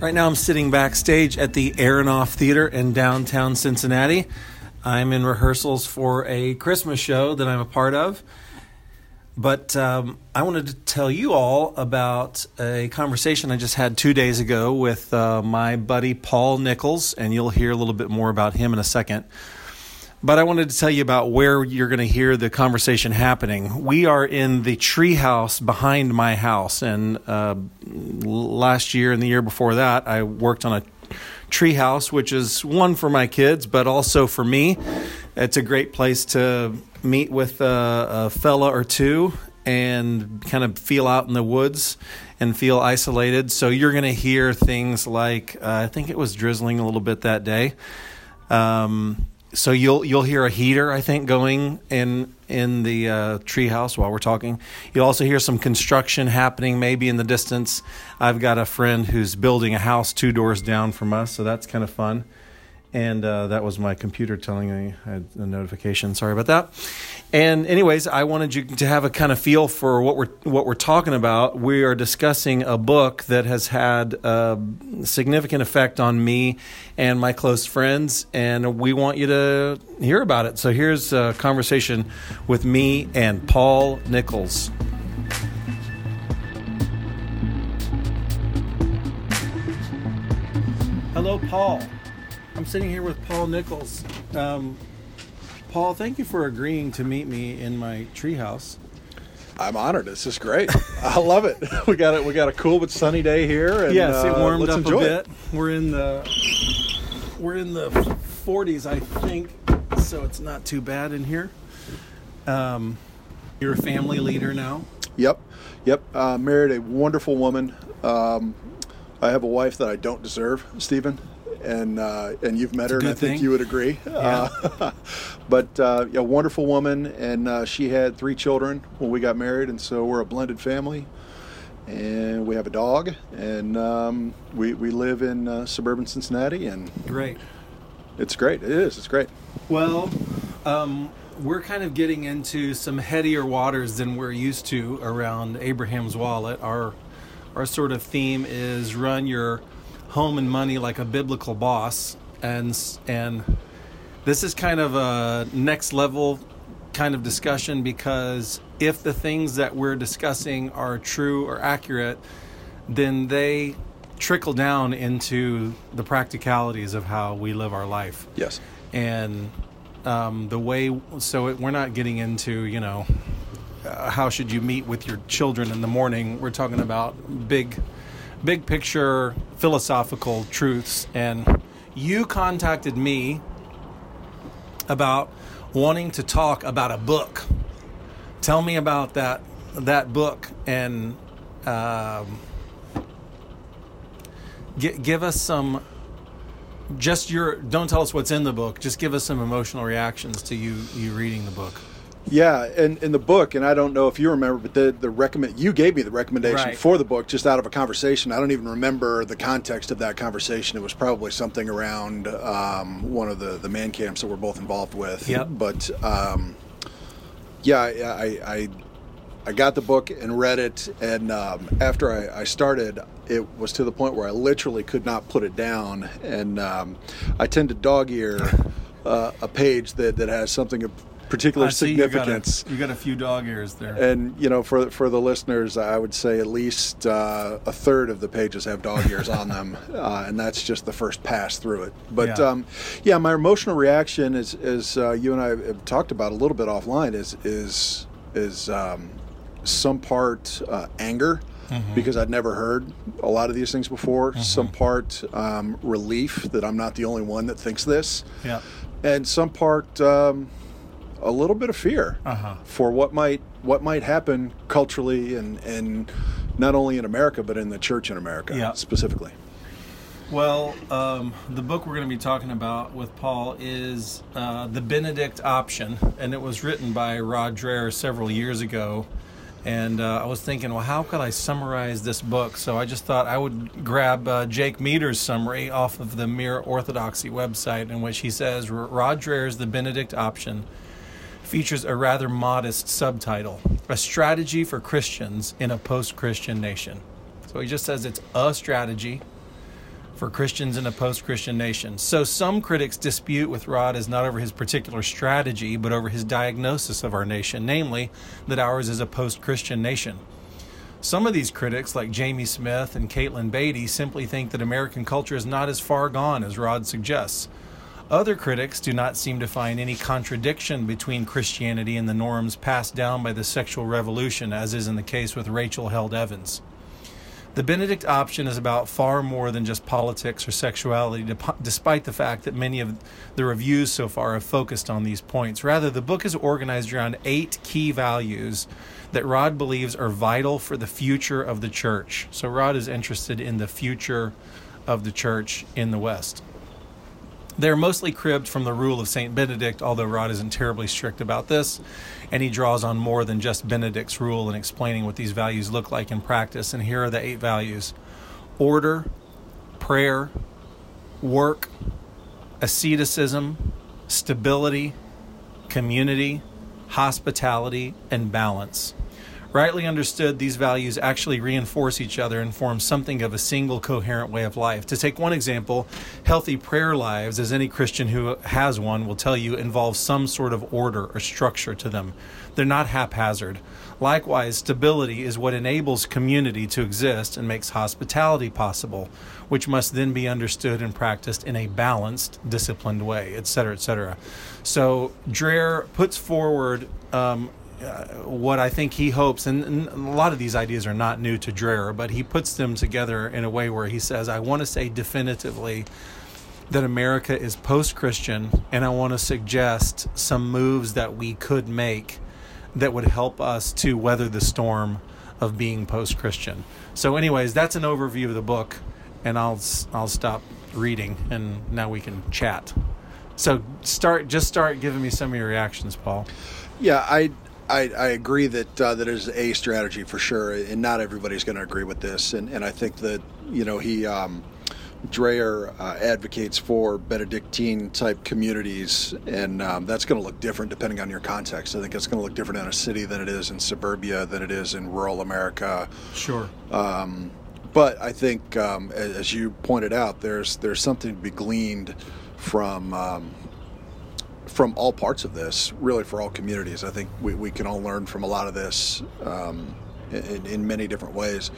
Right now, I'm sitting backstage at the Aronoff Theater in downtown Cincinnati. I'm in rehearsals for a Christmas show that I'm a part of. But um, I wanted to tell you all about a conversation I just had two days ago with uh, my buddy Paul Nichols, and you'll hear a little bit more about him in a second. But I wanted to tell you about where you're going to hear the conversation happening. We are in the treehouse behind my house, and uh, last year and the year before that, I worked on a treehouse, which is one for my kids, but also for me. It's a great place to meet with a, a fella or two and kind of feel out in the woods and feel isolated. So you're going to hear things like uh, I think it was drizzling a little bit that day. Um, so you'll you'll hear a heater, I think, going in in the uh, treehouse while we're talking. You'll also hear some construction happening, maybe in the distance. I've got a friend who's building a house two doors down from us, so that's kind of fun. And uh, that was my computer telling me I had a notification. Sorry about that. And anyways, I wanted you to have a kind of feel for what we're what we're talking about. We are discussing a book that has had a significant effect on me and my close friends, and we want you to hear about it. So here's a conversation with me and Paul Nichols. Hello, Paul. I'm sitting here with Paul Nichols. Um, Paul, thank you for agreeing to meet me in my treehouse. I'm honored. This is great. I love it. We got it. We got a cool but sunny day here. And, yes, it uh, warmed let's up a bit. It. We're in the we're in the 40s, I think, so it's not too bad in here. Um, you're a family leader now. Yep, yep. Uh, married a wonderful woman. Um, I have a wife that I don't deserve, Stephen, and uh, and you've met her, and I good think you would agree. Yeah. Uh, but uh, a wonderful woman, and uh, she had three children when we got married, and so we're a blended family. And we have a dog, and um, we we live in uh, suburban Cincinnati, and Great. it's great. It is. It's great. Well, um, we're kind of getting into some headier waters than we're used to around Abraham's Wallet. Our our sort of theme is run your home and money like a biblical boss, and and this is kind of a next level kind of discussion because if the things that we're discussing are true or accurate, then they trickle down into the practicalities of how we live our life Yes. and um, the way so it, we're not getting into you know uh, how should you meet with your children in the morning we're talking about big big picture philosophical truths and you contacted me about wanting to talk about a book. Tell me about that that book and um, gi- give us some just your don't tell us what's in the book just give us some emotional reactions to you you reading the book Yeah, and in the book, and I don't know if you remember, but the the recommend you gave me the recommendation Right. for the book just out of a conversation. I don't even remember the context of that conversation. It was probably something around um, one of the the man camps that we're both involved with. Yep. But um, yeah, I, I I got the book and read it, and um, after I, I started, it was to the point where I literally could not put it down, and um, I tend to dog ear uh, a page that that has something of particular I see you got a- significance. you got, a, few dog ears there And you know, for for the listeners, I would say at least uh, a third of the pages have dog ears on them, uh, and that's just the first pass through it. But Yeah. um, yeah, my emotional reaction is, is uh, you and I have talked about a little bit offline, is is is um, some part uh, anger. Because I'd never heard a lot of these things before. Some part um, relief that I'm not the only one that thinks this, yeah and some part um, a little bit of fear Uh-huh. for what might what might happen culturally and and not only in America but in the church in America Yeah. specifically. Well, um, the book we're going to be talking about with Paul is uh, The Benedict Option, and it was written by Rod Dreher several years ago. And uh, I was thinking, well, how could I summarize this book? So I just thought I would grab uh, Jake Meador's summary off of the Mere Orthodoxy website, in which he says Rod Dreher's The Benedict Option features a rather modest subtitle A Strategy for Christians in a Post Christian Nation. So he just says it's a strategy for Christians in a post Christian nation. So some critics dispute with Rod is not over his particular strategy, but over his diagnosis of our nation, namely that ours is a post Christian nation. Some of these critics, like Jamie Smith and Katelyn Beaty, simply think that American culture is not as far gone as Rod suggests. Other critics do not seem to find any contradiction between Christianity and the norms passed down by the sexual revolution, as is in the case with Rachel Held Evans. The Benedict option is about far more than just politics or sexuality, despite the fact that many of the reviews so far have focused on these points. Rather, the book is organized around eight key values that Rod believes are vital for the future of the church. So, Rod is interested in the future of the church in the West. They're mostly cribbed from the rule of St. Benedict, although Rod isn't terribly strict about this, and he draws on more than just Benedict's rule in explaining what these values look like in practice. And here are the eight values order, prayer, work, asceticism, stability, community, hospitality, and balance. Rightly understood, these values actually reinforce each other and form something of a single coherent way of life. To take one example, healthy prayer lives, as any Christian who has one will tell you, involve some sort of order or structure to them. They're not haphazard. Likewise, stability is what enables community to exist and makes hospitality possible, which must then be understood and practiced in a balanced, disciplined way, etc., etc. So Dreher puts forward um, Uh, what I think he hopes, and, and, a lot of these ideas are not new to Dreher, but he puts them together in a way where he says, I want to say definitively that America is post Christian, and I want to suggest some moves that we could make that would help us to weather the storm of being post Christian. So, anyways, that's an overview of the book, and I'll, I'll stop reading, and now we can chat. So, start just start giving me some of your reactions, Paul. Yeah, I I, I agree that uh, that is a strategy for sure, and not everybody's going to agree with this. And, and I think that you know he um, Dreher uh, advocates for Benedictine type communities, and um, that's going to look different depending on your context. I think it's going to look different in a city than it is in suburbia, than it is in rural America. Sure. Um, but I think, um, as, as, you pointed out, there's there's something to be gleaned from um, from all parts of this, really for all communities. I think we, we can all learn from a lot of this um, in, in, many different ways.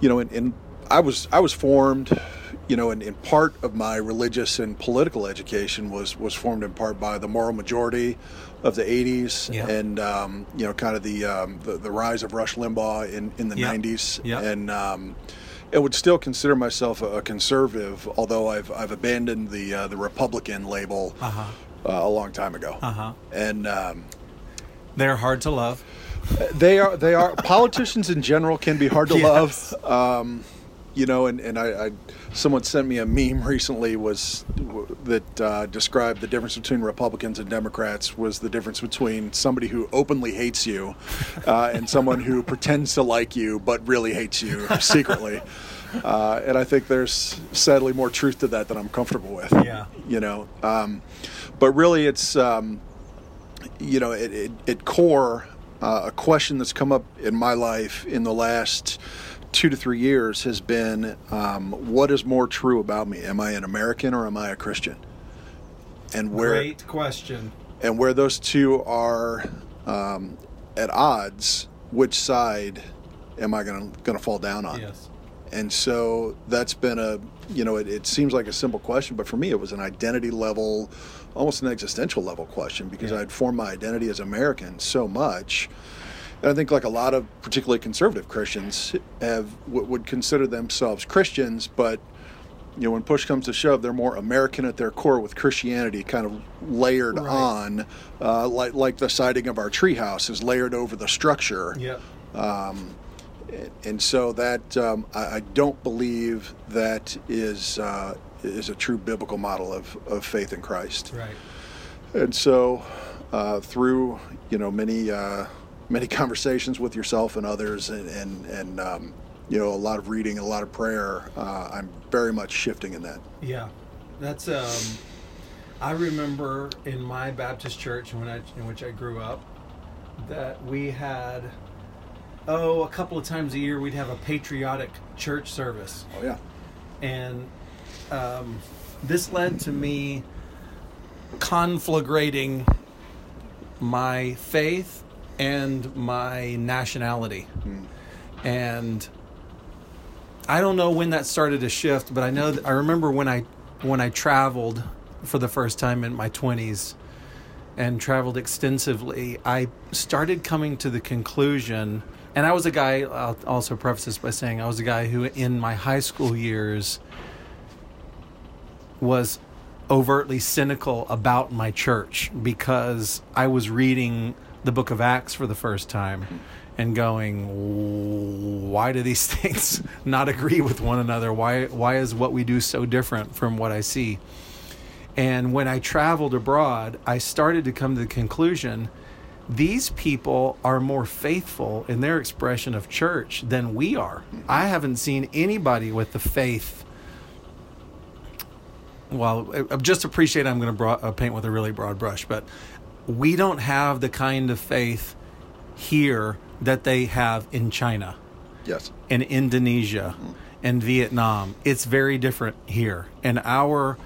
You know, and, I was I was formed, you know, and, in part of my religious and political education was was formed in part by the moral majority of the 80s yeah. and um, you know kind of the, um, the, the rise of Rush Limbaugh in in the yeah. 90s yeah. and um, I would still consider myself a, conservative, although I've I've abandoned the uh, the Republican label uh-huh uh, a long time ago. Uh-huh. And um, they're hard to love. They are. They are. politicians in general can be hard to yes. love. Um, you know, and, and I, I, someone sent me a meme recently was that uh, described the difference between Republicans and Democrats was the difference between somebody who openly hates you uh, and someone who pretends to like you but really hates you secretly. Uh, and I think there's sadly more truth to that than I'm comfortable with. Yeah. You know, um, but really, it's um, you know, at, it, it, core, uh, a question that's come up in my life in the last two to three years has been, um, what is more true about me? Am I an American or am I a Christian? And where great question. And where those two are um, at odds, which side am I going to going to fall down on? Yes. And so that's been a, you know, it, it, seems like a simple question, but for me, it was an identity level, almost an existential level question because yeah. I'd formed my identity as American so much. And I think, like a lot of particularly conservative Christians, have would consider themselves Christians, but you know, when push comes to shove, they're more American at their core, with Christianity kind of layered right. on, uh, like like the siding of our treehouse is layered over the structure. Yeah. Um, and so that um, I, I, don't believe that is uh, is a true biblical model of, of faith in Christ. Right. And so, uh, through you know many uh, many conversations with yourself and others, and and, and um, you know a lot of reading, a lot of prayer, uh, I'm very much shifting in that. Yeah, that's. Um, I remember in my Baptist church when I, in which I grew up that we had oh, a couple of times a year we'd have a patriotic church service. Oh yeah. And um, this led to me conflagrating my faith and my nationality. Mm. And I don't know when that started to shift, but I know that I remember when I when I traveled for the first time in my 20s and traveled extensively, I started coming to the conclusion and I was a guy. I'll also preface this by saying I was a guy who, in my high school years, was overtly cynical about my church because I was reading the book of Acts for the first time and going, why do these things not agree with one another? Why why is what we do so different from what I see? And when I traveled abroad, I started to come to the conclusion these people are more faithful in their expression of church than we are. I haven't seen anybody with the faith. Well, I just appreciate I'm going to uh, paint with a really broad brush, but we don't have the kind of faith here that they have in China. Yes. And Indonesia mm-hmm. and Vietnam. It's very different here. And our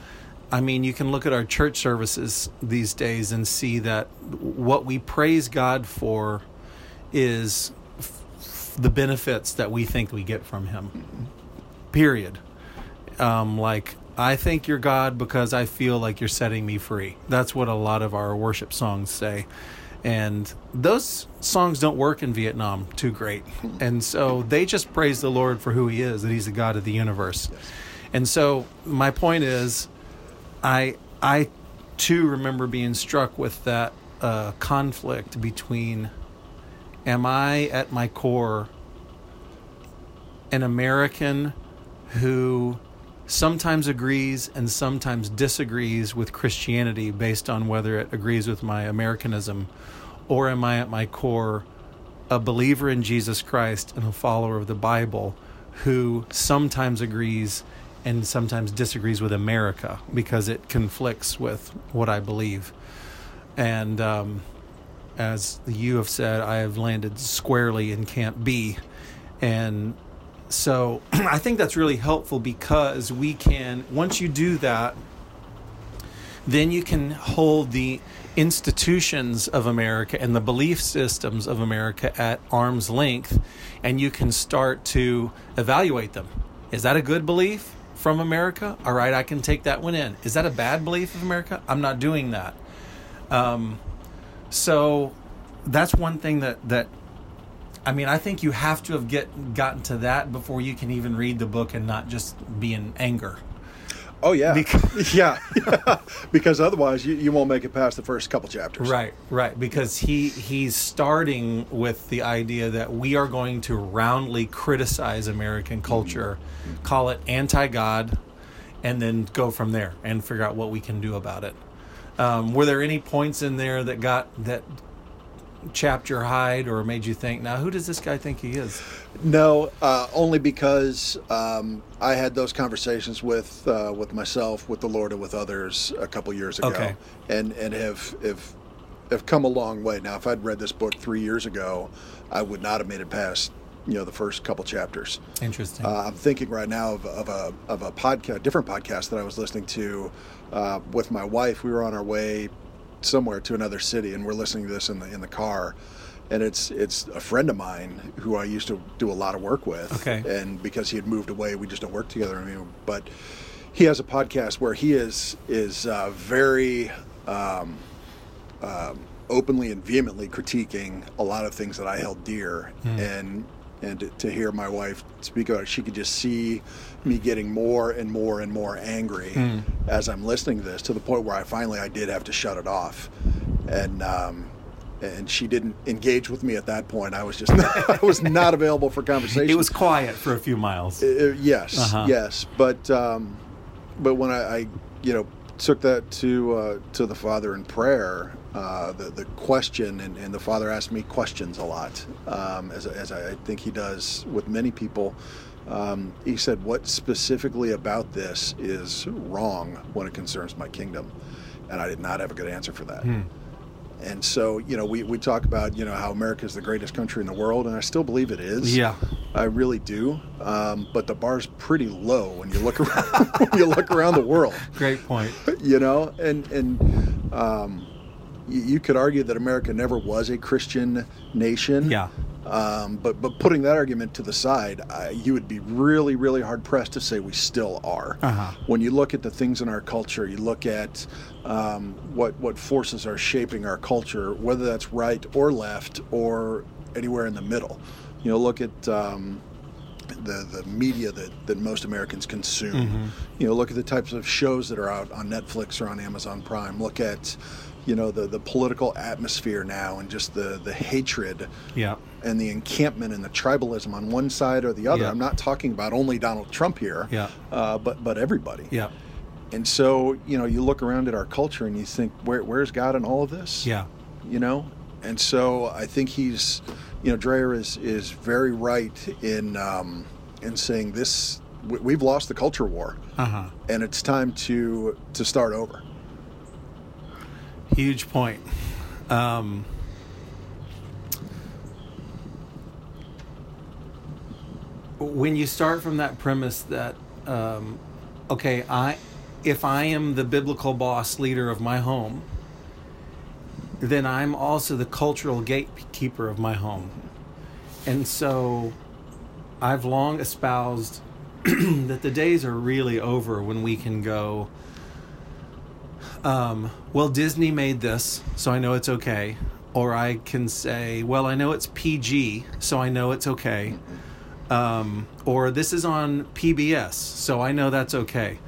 I mean, you can look at our church services these days and see that what we praise God for is f- the benefits that we think we get from Him. Period. Um, like, I thank you're God because I feel like you're setting me free. That's what a lot of our worship songs say. And those songs don't work in Vietnam too great. And so they just praise the Lord for who He is, that He's the God of the universe. And so my point is, I I too remember being struck with that uh, conflict between am I at my core an American who sometimes agrees and sometimes disagrees with Christianity based on whether it agrees with my Americanism, or am I at my core a believer in Jesus Christ and a follower of the Bible who sometimes agrees and sometimes disagrees with America because it conflicts with what I believe. And um, as you have said, I have landed squarely in Camp B. And so I think that's really helpful because we can, once you do that, then you can hold the institutions of America and the belief systems of America at arm's length, and you can start to evaluate them. Is that a good belief? from America, all right, I can take that one in. Is that a bad belief of America? I'm not doing that. Um, so that's one thing that that I mean, I think you have to have get gotten to that before you can even read the book and not just be in anger. Oh yeah, because, yeah, because otherwise you, you won't make it past the first couple chapters. Right, right. Because he he's starting with the idea that we are going to roundly criticize American culture, mm-hmm. call it anti-God, and then go from there and figure out what we can do about it. Um, were there any points in there that got that chapped your hide or made you think, now who does this guy think he is? No, uh, only because um, I had those conversations with uh, with myself, with the Lord, and with others a couple years ago, okay. and and have have have come a long way. Now, if I'd read this book three years ago, I would not have made it past you know the first couple chapters. Interesting. Uh, I'm thinking right now of, of a of a podcast, different podcast that I was listening to uh, with my wife. We were on our way somewhere to another city, and we're listening to this in the in the car. And it's it's a friend of mine who I used to do a lot of work with. Okay. And because he had moved away, we just don't work together anymore. But he has a podcast where he is is uh, very um, um, openly and vehemently critiquing a lot of things that I held dear, mm. and and to, to, hear my wife speak about it, she could just see me getting more and more and more angry mm. as I'm listening to this, to the point where I finally I did have to shut it off, and um, and she didn't engage with me at that point. I was just I was not available for conversation. It was quiet for a few miles. Uh, yes, Uh-huh. yes, but um, but when I, I you know took that to uh, to the father in prayer, uh, the the question and, and the father asked me questions a lot, um, as as I think he does with many people. Um, he said, "What specifically about this is wrong when it concerns my kingdom?" And I did not have a good answer for that. Hmm. And so, you know, we, we talk about, you know, how America is the greatest country in the world, and I still believe it is. Yeah. I really do. Um, but the bar's pretty low when you look around when you look around the world. Great point. You know, and and um, you, you could argue that America never was a Christian nation. Yeah. Um, but but putting that argument to the side, you would be really really hard pressed to say we still are. Uh-huh. When you look at the things in our culture, you look at um, what what forces are shaping our culture, whether that's right or left or anywhere in the middle. You know, look at um, the the media that, that most Americans consume. You know, look at the types of shows that are out on Netflix or on Amazon Prime. Look at you know the the political atmosphere now and just the the hatred Yeah. and the encampment and the tribalism on one side or the other. Yeah. I'm not talking about only Donald Trump here, Yeah. uh, but but everybody. Yeah. And so you know, you look around at our culture and you think, where where's God in all of this? Yeah. You know, and so I think he's, you know, Dreher is is very right in um, in saying this. we- We've lost the culture war, Uh huh. and it's time to to start over. Huge point. Um, when you start from that premise that, um, okay, I, if I am the biblical boss leader of my home, then I'm also the cultural gatekeeper of my home. And so I've long espoused that the days are really over when we can go, um, well, Disney made this, so I know it's okay. Or I can say, well, I know it's PG, so I know it's okay. Um, or this is on PBS, so I know that's okay.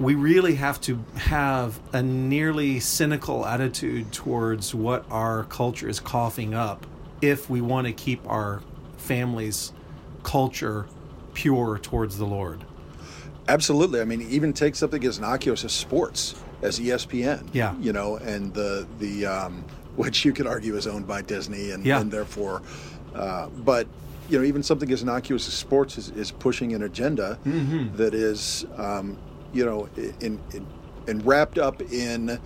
We really have to have a nearly cynical attitude towards what our culture is coughing up if we want to keep our family's culture pure towards the Lord. Absolutely. I mean, even take something as innocuous as sports, as ESPN. Yeah. You know, and the the um, which you could argue is owned by Disney, and, Yeah. and therefore, uh, but you know, even something as innocuous as sports is, is pushing an agenda Mm-hmm. that is, um, you know, in, in and wrapped up in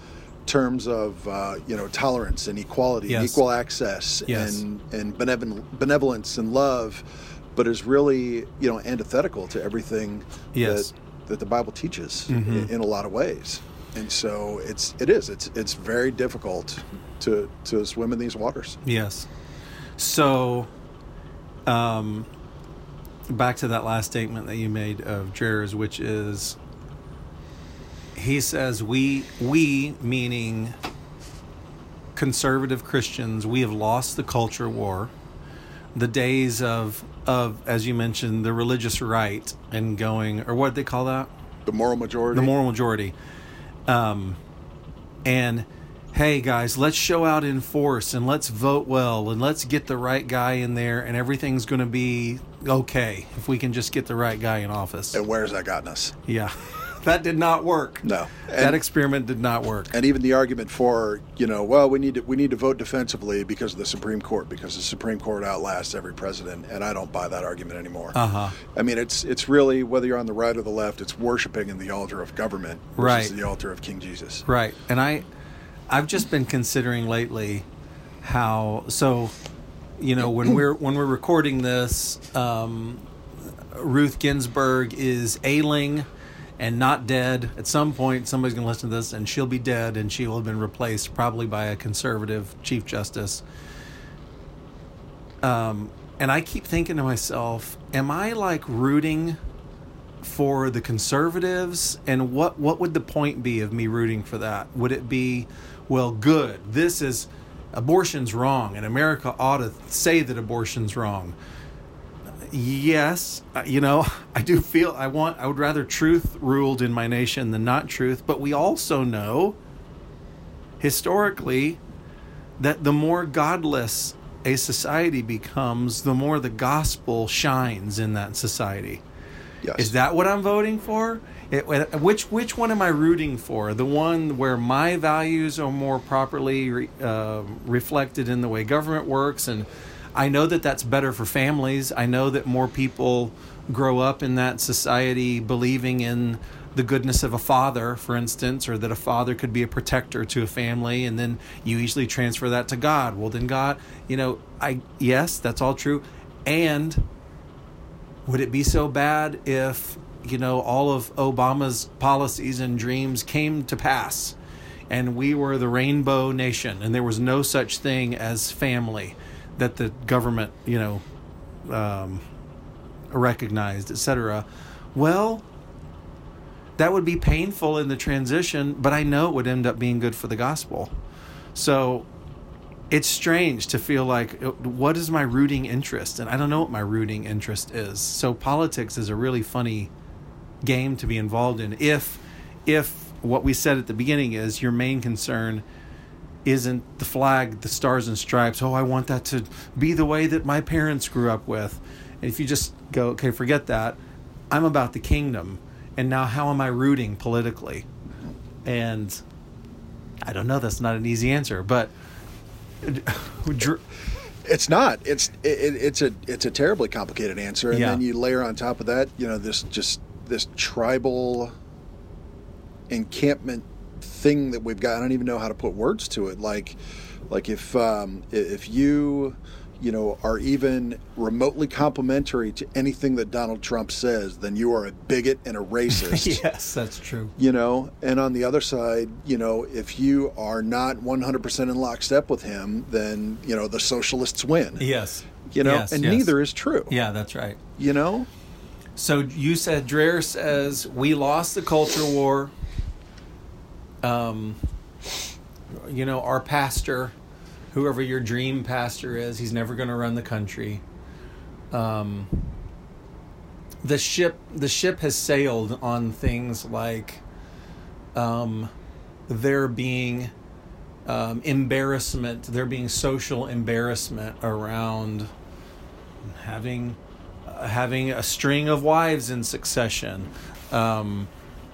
terms of uh, you know tolerance and equality and equal access Yes. and and benevolent, benevolence and love, but is really you know antithetical to everything Yes. that that the Bible teaches Mm-hmm. in, in a lot of ways. And so it's it is it's it's very difficult to to swim in these waters. Yes. So, um, back to that last statement that you made of Dreher's, which is, he says we we meaning conservative Christians, we have lost the culture war. The days of of as you mentioned the religious right and going or what they call that The moral majority. the moral majority. Um, and hey, guys, let's show out in force and let's vote well and let's get the right guy in there and everything's going to be okay if we can just get the right guy in office. and where's that gotten us? Yeah, that did not work. No. that experiment did not work. And even the argument for you know, well, we need to we need to vote defensively because of the Supreme Court because the Supreme Court outlasts every president, and I don't buy that argument anymore. Uh huh. I mean, it's it's really whether you're on the right or the left, it's worshiping in the altar of government versus Right. the altar of King Jesus. Right. And I I've just been considering lately how so you know when we're when we're recording this um, Ruth Ginsburg is ailing and not dead. At some point somebody's going to listen to this and she'll be dead and she will have been replaced probably by a conservative chief justice. Um and I keep thinking to myself, am I like rooting for the conservatives and what what would the point be of me rooting for that would it be well good this is abortion's wrong and america ought to say that abortion's wrong yes uh, you know i do feel i want i would rather truth ruled in my nation than not truth but we also know historically that the more godless a society becomes, the more the gospel shines in that society. Yes. Is that what I'm voting for? It, which which one am I rooting for? The one where my values are more properly re, uh, reflected in the way government works, and I know that that's better for families. I know that more people grow up in that society believing in the goodness of a father, for instance, or that a father could be a protector to a family, and then you easily transfer that to God. Well, then God, you know, I yes, that's all true, and would it be so bad if you know all of Obama's policies and dreams came to pass, and we were the rainbow nation, and there was no such thing as family that the government, you know, um, recognized, etc. Well, that would be painful in the transition, but I know it would end up being good for the gospel. So it's strange to feel like uh, what is my rooting interest and i don't know what my rooting interest is so politics is a really funny game to be involved in if if what we said at the beginning is your main concern isn't the flag the stars and stripes. Oh i want that to be the way that my parents grew up with. And if you just go okay forget that. I'm about the kingdom. And now how am i rooting politically? And i don't know that's not an easy answer but it's not. It's it, it's a it's a terribly complicated answer, and Yeah. then you layer on top of that, you know, this just this tribal encampment thing that we've got. I don't even know how to put words to it. Like, like if um, if you you know are even remotely complimentary to anything that Donald Trump says, then you are a bigot and a racist. yes that's true you know and on the other side you know if you are not 100% in lockstep with him then you know the socialists win yes you know Yes, and yes. neither is true yeah that's right you know So you said Dreher says we lost the culture war. Um, you know, our pastor, whoever your dream pastor is, he's never going to run the country. Um, the ship, the ship has sailed on things like um, there being um, embarrassment, there being social embarrassment around having uh, having a string of wives in succession, um,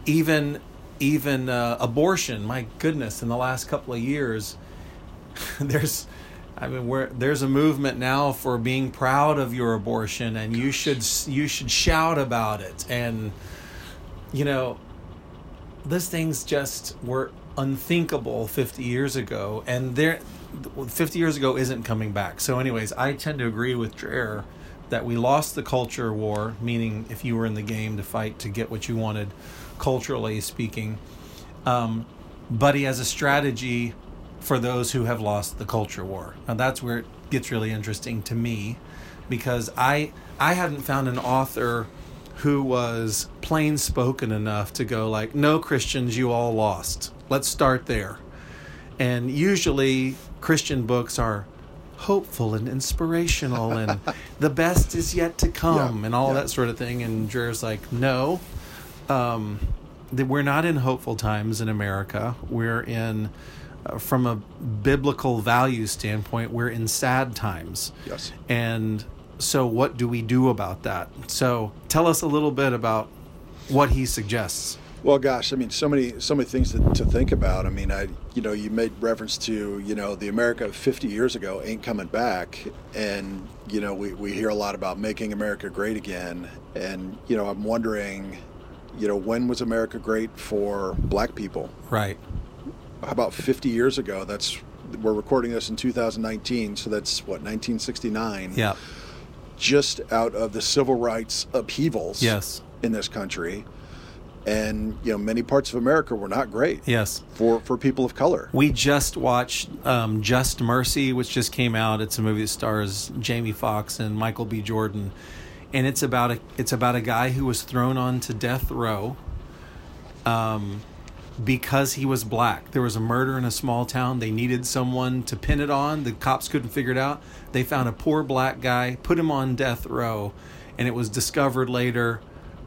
even even uh, abortion. My goodness, in the last couple of years, there's. I mean, where there's a movement now for being proud of your abortion, and you should you should shout about it. And you know, those things just were unthinkable 50 years ago, and they're 50 years ago isn't coming back. So, anyways, I tend to agree with Dreher that we lost the culture war, meaning if you were in the game to fight to get what you wanted, culturally speaking. Um, but he has a strategy for those who have lost the culture war. Now that's where it gets really interesting to me, because I I hadn't found an author who was plain spoken enough to go like, "No Christians, you all lost. Let's start there." And usually Christian books are hopeful and inspirational and the best is yet to come Yeah, and all yeah. that sort of thing and Dreher's like no um, that we're not in hopeful times in America. We're in uh, from a biblical value standpoint we're in sad times. Yes. And so what do we do about that? So tell us a little bit about what he suggests. Well, gosh, I mean, so many, so many things to, to think about. I mean, I, you know, you made reference to, you know, the America of 50 years ago ain't coming back, and you know, we, we hear a lot about making America great again, and you know, I'm wondering, you know, when was America great for Black people? right about 50 years ago? That's we're recording this in 2019, so that's what 1969. yeah just out of the civil rights upheavals yes in this country. And you know, many parts of America were not great yes for for people of color. We just watched um, Just Mercy, which just came out. It's a movie that stars Jamie Foxx and Michael B. Jordan, and it's about a it's about a guy who was thrown onto death row, um, because he was black. There was a murder in a small town. They needed someone to pin it on. The cops couldn't figure it out. They found a poor black guy, put him on death row, and it was discovered later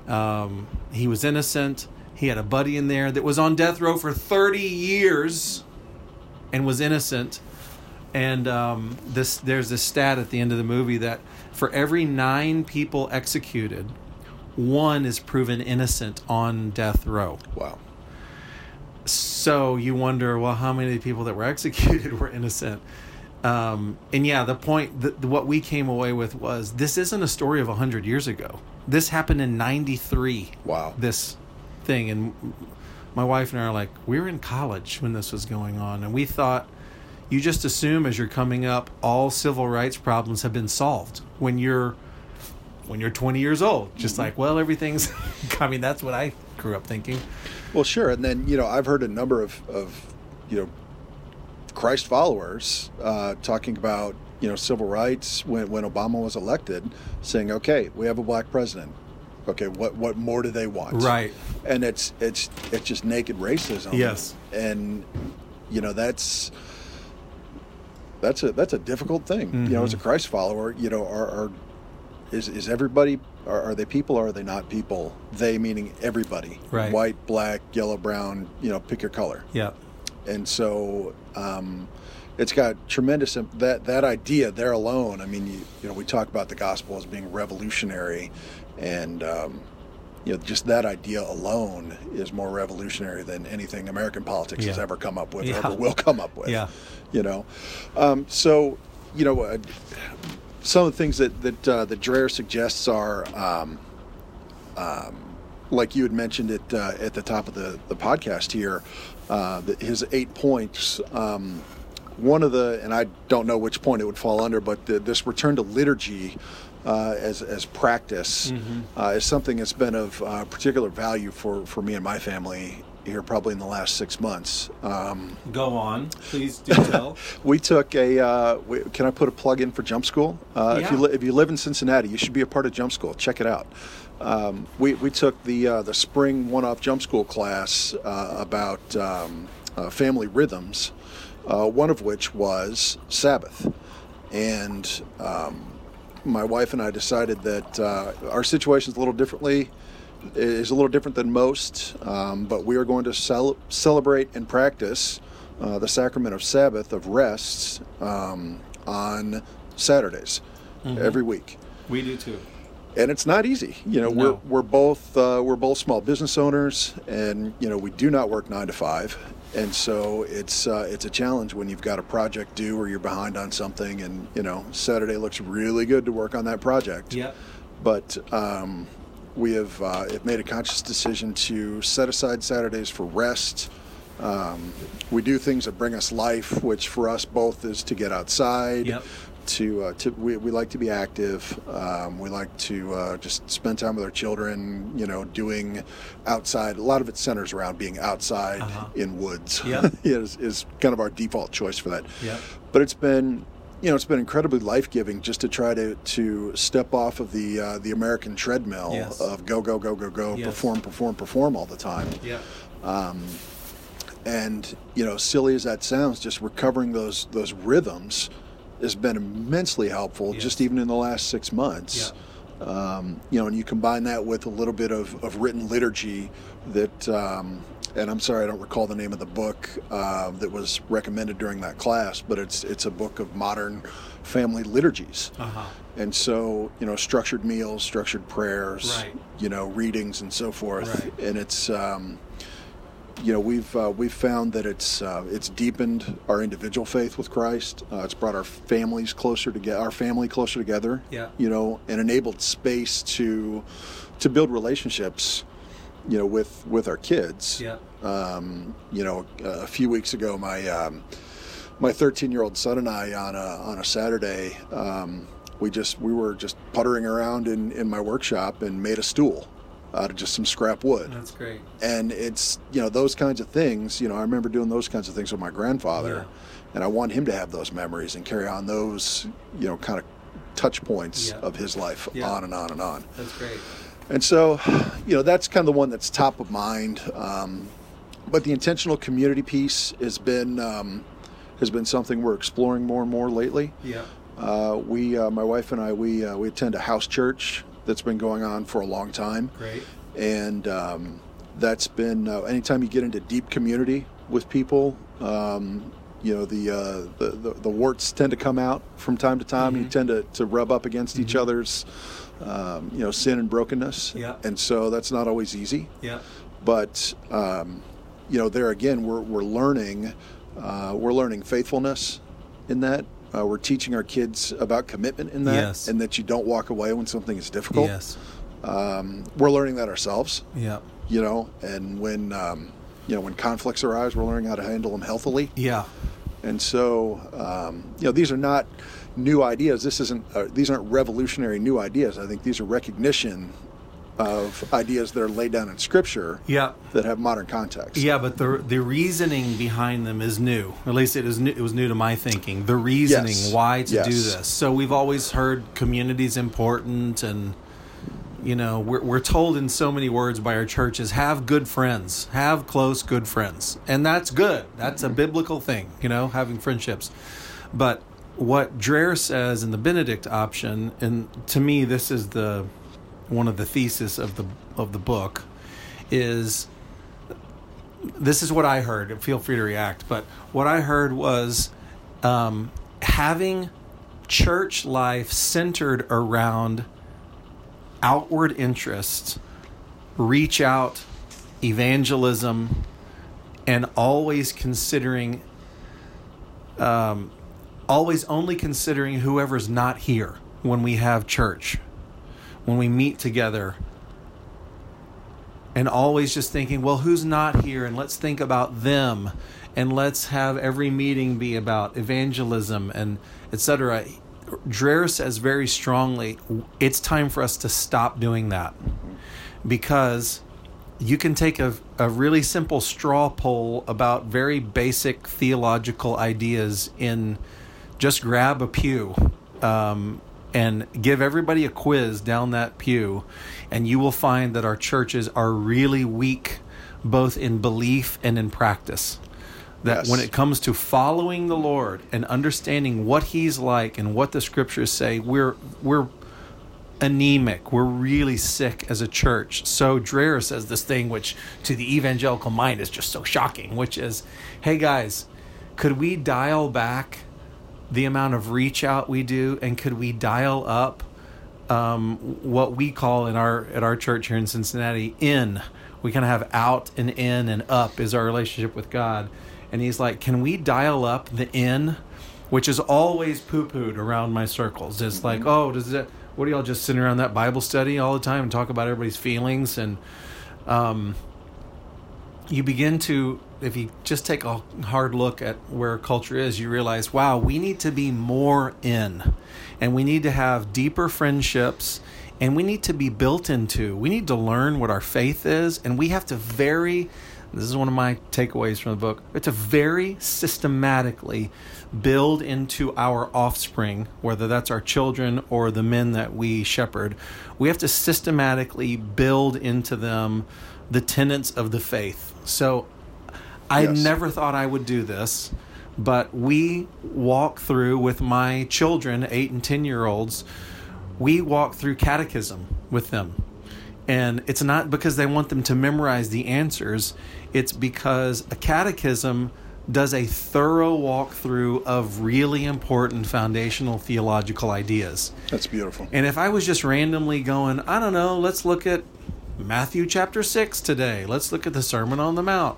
um, he was innocent. He had a buddy in there that was on death row for 30 years and was innocent. And um, this there's this stat at the end of the movie that for every nine people executed, one is proven innocent on death row. Wow. So you wonder, well, how many people that were executed were innocent? Um, and yeah, the point, the, what we came away with was this isn't a story of 100 years ago. This happened in 93. Wow. This thing. And my wife and I are like, we were in college when this was going on. And we thought, you just assume as you're coming up, all civil rights problems have been solved when you're when you're 20 years old. Just like, well, everything's. I mean, that's what I grew up thinking. Well, sure. And then, you know, I've heard a number of, of you know, Christ followers uh, talking about, you know, civil rights when, when Obama was elected, saying, okay, we have a black president. Okay, what what more do they want? Right. And it's it's it's just naked racism. Yes. And you know that's that's a that's a difficult thing. Mm-hmm. You know, as a Christ follower, you know, are, are is is everybody are, are, they people or are they not people? They meaning everybody. Right. White, black, yellow, brown. You know, pick your color. Yeah. And so, um, it's got tremendous that that idea there alone. I mean, you, you know, we talk about the gospel as being revolutionary, and um, you know, just that idea alone is more revolutionary than anything American politics yeah. has ever come up with yeah. or ever will come up with. Yeah. You know, um, so you know, uh, some of the things that that uh, that Dreher suggests are, um, um, like you had mentioned it uh, at the top of the the podcast here, uh, his eight points. Um, one of the, and I don't know which point it would fall under, but the, this return to liturgy uh, as, as practice mm-hmm. uh, is something that's been of uh, particular value for, for me and my family here probably in the last six months. Um, Go on, please do tell. we took a. Uh, we, can I put a plug in for Jump School? Uh, yeah. If you li- if you live in Cincinnati, you should be a part of Jump School. Check it out. Um, we we took the uh, the spring one off Jump School class uh, about um, family rhythms, one of which was Sabbath, and um, my wife and I decided that uh, our situation is a little differently is a little different than most, um, but we are going to cel- celebrate and practice uh, the sacrament of Sabbath of rest um, on Saturdays mm-hmm. every week. We do too. And it's not easy. You know, no. we're we're both uh, we're both small business owners, and you know we do not work nine to five, and so it's uh, it's a challenge when you've got a project due or you're behind on something, and you know Saturday looks really good to work on that project. Yeah. But um, we have, uh, made a conscious decision to set aside Saturdays for rest. Um, we do things that bring us life, which for us both is to get outside, yep to, uh, to we, we like to be active. Um, we like to uh, just spend time with our children. You know, doing outside. A lot of it centers around being outside uh-huh. in woods. Yeah, is, is kind of our default choice for that. Yeah, but it's been. You know, it's been incredibly life giving just to try to, to step off of the uh, the American treadmill yes. of go go go go go yes. perform perform perform all the time. Yeah. Um, and you know, silly as that sounds, just recovering those those rhythms has been immensely helpful, yes. just even in the last six months. Yeah. Um, you know, and you combine that with a little bit of, of written liturgy that, um, and I'm sorry I don't recall the name of the book uh, that was recommended during that class, but it's it's a book of modern family liturgies. Uh-huh. And so, you know, structured meals, structured prayers, right. you know, readings and so forth. Right. And it's, um, you know we've uh, we've found that it's uh, it's deepened our individual faith with Christ. Uh, it's brought our families closer together, our family closer together. Yeah. You know, and enabled space to to build relationships. You know, with with our kids. Yeah. Um, you know, a few weeks ago, my um, my 13 year old son and I on a on a Saturday. Um, we just we were just puttering around in, in my workshop and made a stool out of just some scrap wood. That's great. And it's you know those kinds of things. You know, I remember doing those kinds of things with my grandfather, yeah. and I want him to have those memories and carry on those you know kind of touch points yeah. of his life yeah. on and on and on. That's great. And so, you know, that's kind of the one that's top of mind. Um, but the intentional community piece has been um, has been something we're exploring more and more lately. Yeah. Uh, we, uh, my wife and I, we uh, we attend a house church that's been going on for a long time. Great. And um, that's been uh, anytime you get into deep community with people, um, you know the, uh, the, the the warts tend to come out from time to time. Mm-hmm. You tend to, to rub up against each other's um, you know sin and brokenness. Yeah. And so that's not always easy. Yeah. But um, you know there again we're we're learning uh, we're learning faithfulness in that. Uh, we're teaching our kids about commitment in that, Yes. and that you don't walk away when something is difficult. Yes. Um, we're learning that ourselves Yeah. you know and when um, you know when conflicts arise we're learning how to handle them healthily Yeah. and so um, you know these are not new ideas this isn't uh, these aren't revolutionary new ideas i think these are recognition of ideas that are laid down in scripture Yeah. that have modern context Yeah, but the the reasoning behind them is new. At least it is new, it was new to my thinking. The reasoning Yes. why to Yes. do this. So we've always heard community's important, and you know we're we're told in so many words by our churches have good friends, have close good friends, and that's good. That's a biblical thing, you know, having friendships. But what Dreher says in the Benedict option, and to me this is the one of the thesis of the of the book, is this is what I heard. Feel free to react. But what I heard was um, having church life centered around outward interests, reach out, evangelism, and always considering, um, always only considering whoever's not here when we have church, when we meet together and always just thinking, well, who's not here? And let's think about them. And let's have every meeting be about evangelism and etc. Dreher says very strongly, it's time for us to stop doing that because you can take a, a really simple straw poll about very basic theological ideas in just grab a pew um, and give everybody a quiz down that pew, and you will find that our churches are really weak both in belief and in practice. That Yes. when it comes to following the Lord and understanding what He's like and what the scriptures say, we're we're anemic. We're really sick as a church. So Dreher says this thing, which to the evangelical mind is just so shocking, which is, hey guys, could we dial back the amount of reach out we do, and could we dial up um, what we call in our at our church here in Cincinnati in? We kind of have out and in and up is our relationship with God, and he's like, can we dial up the in? Which is always poo pooed around my circles. It's like, oh, does it? What do y'all just sitting around that Bible study all the time and talk about everybody's feelings and um, you begin to if you just take a hard look at where culture is you realize wow we need to be more in. And we need to have deeper friendships and we need to be built into. We need to learn what our faith is and we have to very this is one of my takeaways from the book we have to very systematically build into our offspring whether that's our children or the men that we shepherd. We have to systematically build into them the tenets of the faith. So I Yes. never thought I would do this, but we walk through with my children, eight and 10 year olds, we walk through catechism with them. And it's not because they want them to memorize the answers, it's because a catechism does a thorough walkthrough of really important foundational theological ideas. that's beautiful And if I was just randomly going, I don't know, let's look at Matthew chapter 6 today. Let's look at the Sermon on the Mount.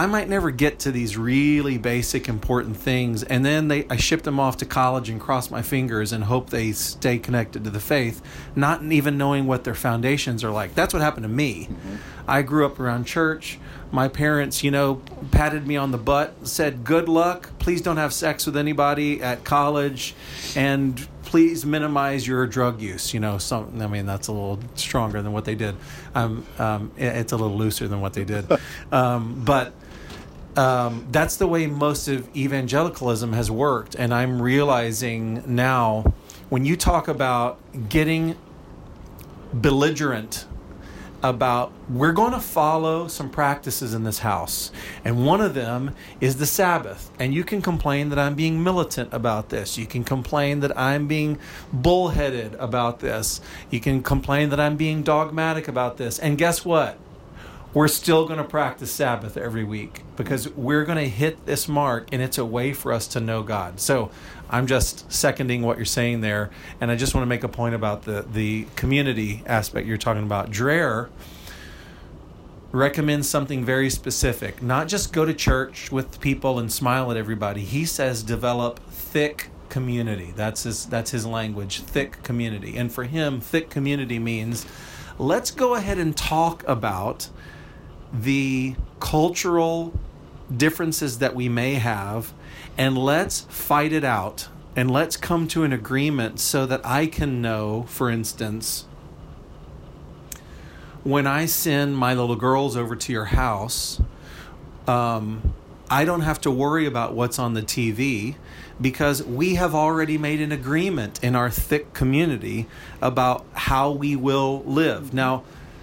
I might never get to these really basic important things and then they I ship them off to college and cross my fingers and hope they stay connected to the faith, not even knowing what their foundations are like. That's what happened to me. I grew up around church. My parents, you know, patted me on the butt, said, "Good luck. Please don't have sex with anybody at college and please minimize your drug use." You know, some I mean that's a little stronger than what they did. Um, um, it- it's a little looser than what they did. Um, but um, that's the way most of evangelicalism has worked. And I'm realizing now when you talk about getting belligerent about we're going to follow some practices in this house and one of them is the sabbath. And you can complain that i'm being militant about this. You can complain that i'm being bullheaded about this. You can complain that i'm being dogmatic about this. And guess what we're still going to practice Sabbath every week because we're going to hit this mark and it's a way for us to know God. So I'm just seconding what you're saying there. And I just want to make a point about the, the community aspect you're talking about. Dreher recommends something very specific, not just go to church with people and smile at everybody. He says develop thick community. That's his that's his language, thick community. And for him, thick community means let's go ahead and talk about the cultural differences that we may have and let's fight it out and let's come to an agreement so that I can know, for instance, when I send my little girls over to your house, um, I don't have to worry about what's on the TV because we have already made an agreement in our thick community about how we will live. Now,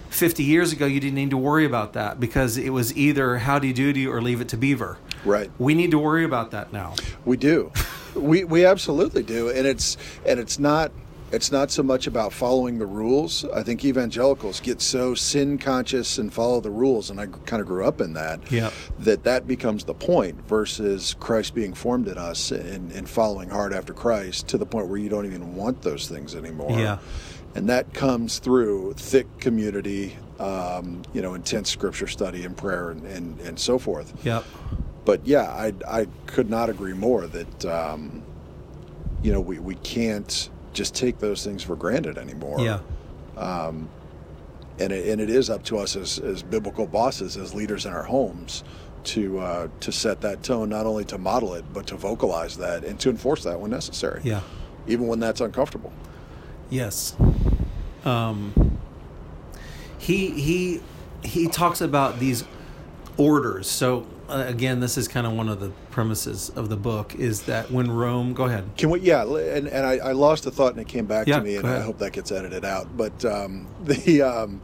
50 years ago, you didn't need to worry about that because it was either howdy doody or leave it to beaver. Right. We need to worry about that now. We do. we we absolutely do, and it's and it's not it's not so much about following the rules. I think evangelicals get so sin conscious and follow the rules, and I kind of grew up in that. Yeah. That that becomes the point versus Christ being formed in us and, and following hard after Christ to the point where you don't even want those things anymore. Yeah. And that comes through thick community, um, you know, intense scripture study and prayer and, and, and so forth. Yep. But yeah, I, I could not agree more that, um, you know, we, we can't just take those things for granted anymore. Yeah. Um, and it, and it is up to us as, as biblical bosses, as leaders in our homes, to uh, to set that tone, not only to model it, but to vocalize that and to enforce that when necessary. Yeah. Even when that's uncomfortable. Yes. Um, he he he talks about these orders. So uh, again, this is kind of one of the premises of the book is that when Rome, go ahead. Can we? Yeah, and, and I, I lost a thought and it came back Yeah, to me, and go I hope that gets edited out. But um, the, um,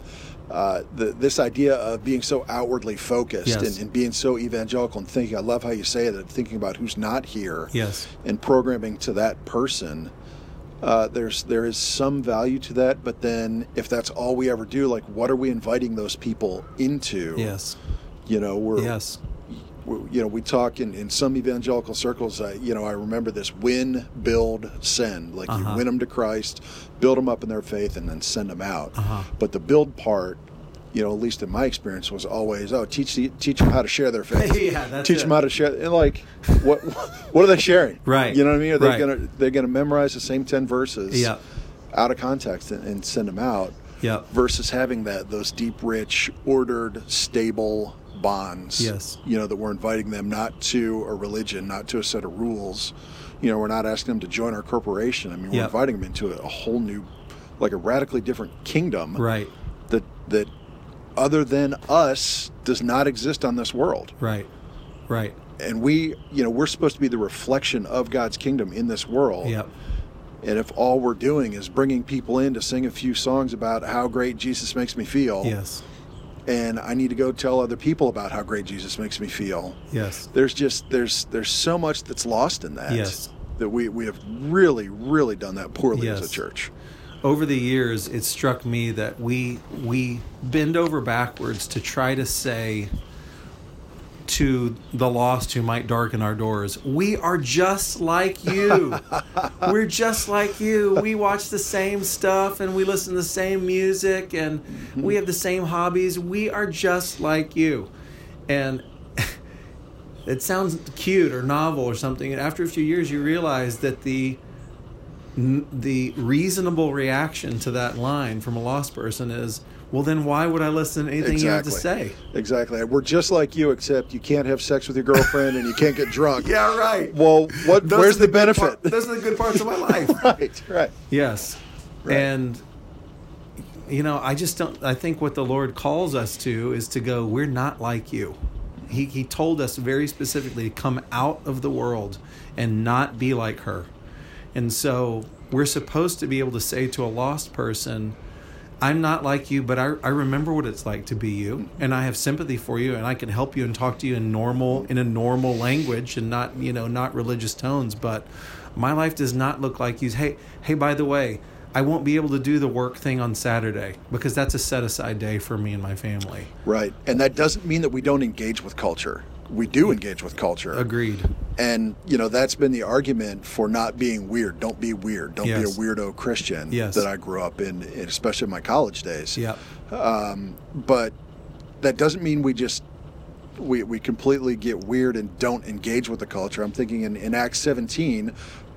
uh, the this idea of being so outwardly focused Yes. and, and being so evangelical and thinking, I love how you say that, thinking about who's not here, Yes. and programming to that person. Uh, there's there is some value to that, but then if that's all we ever do, like what are we inviting those people into? Yes. You know, we're Yes. we- you know, we talk in, in some evangelical circles. Uh, you know, I remember this: win, build, send. Like Uh-huh. you win them to Christ, build them up in their faith, and then send them out. Uh-huh. But the build part, you know, at least in my experience, was always, oh, teach the, teach them how to share their faith. Yeah, that's teach it. them how to share. And like, what what are they sharing? Right. You know what I mean? Are they Right. gonna they're gonna memorize the same ten verses? Yeah. Out of context and, and send them out Yep. versus having that those deep, rich, ordered, stable bonds. Yes. You know that we're inviting them not to a religion, not to a set of rules. You know, we're not asking them to join our corporation. I mean, we're Yep. inviting them into a, a whole new, like a radically different kingdom Right. that that other than us does not exist on this world. Right. Right. And we, you know, we're supposed to be the reflection of God's kingdom in this world. Yep. And if all we're doing is bringing people in to sing a few songs about how great Jesus makes me feel, Yes. and I need to go tell other people about how great Jesus makes me feel. Yes. There's just there's there's so much that's lost in that. Yes. That we, we have really, really done that poorly as a church. Over the years it struck me that we we bend over backwards to try to say to the lost who might darken our doors we are just like you. We're just like you. We watch the same stuff and we listen to the same music and we have the same hobbies. We are just like you. And it sounds cute or novel or something. And after a few years you realize that the the reasonable reaction to that line from a lost person is, well, then why would I listen to anything you have to say? Exactly. We're just like you, except you can't have sex with your girlfriend and you can't get drunk. Yeah, right. Well, what? Those where's are the, benefit? part- those are the good parts of my life. right. Right. Yes. Right. And, you know, I just don't, I think what the Lord calls us to is to go, we're not like you. He, he told us very specifically to come out of the world and not be like her. And so we're supposed to be able to say to a lost person, I'm not like you, but I, I remember what it's like to be you, and I have sympathy for you, and I can help you and talk to you in normal in a normal language and not you know not religious tones. But my life does not look like you. Hey, hey, by the way, I won't be able to do the work thing on Saturday because that's a set aside day for me and my family. Right. And that doesn't mean that we don't engage with culture. We do engage with culture. Agreed. And, you know, that's been the argument for not being weird. Don't be weird. Don't Yes. be a weirdo Christian Yes. that I grew up in, especially in my college days. Yep. Um, but that doesn't mean we just we, we completely get weird and don't engage with the culture. I'm thinking in, in Acts 17,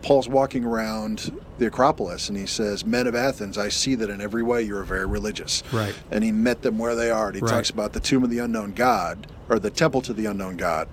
Paul's walking around the Acropolis and he says, Men of Athens, I see that in every way you're very religious. Right. And he met them where they are. And he Right. talks about the tomb of the unknown God or the temple to the unknown God.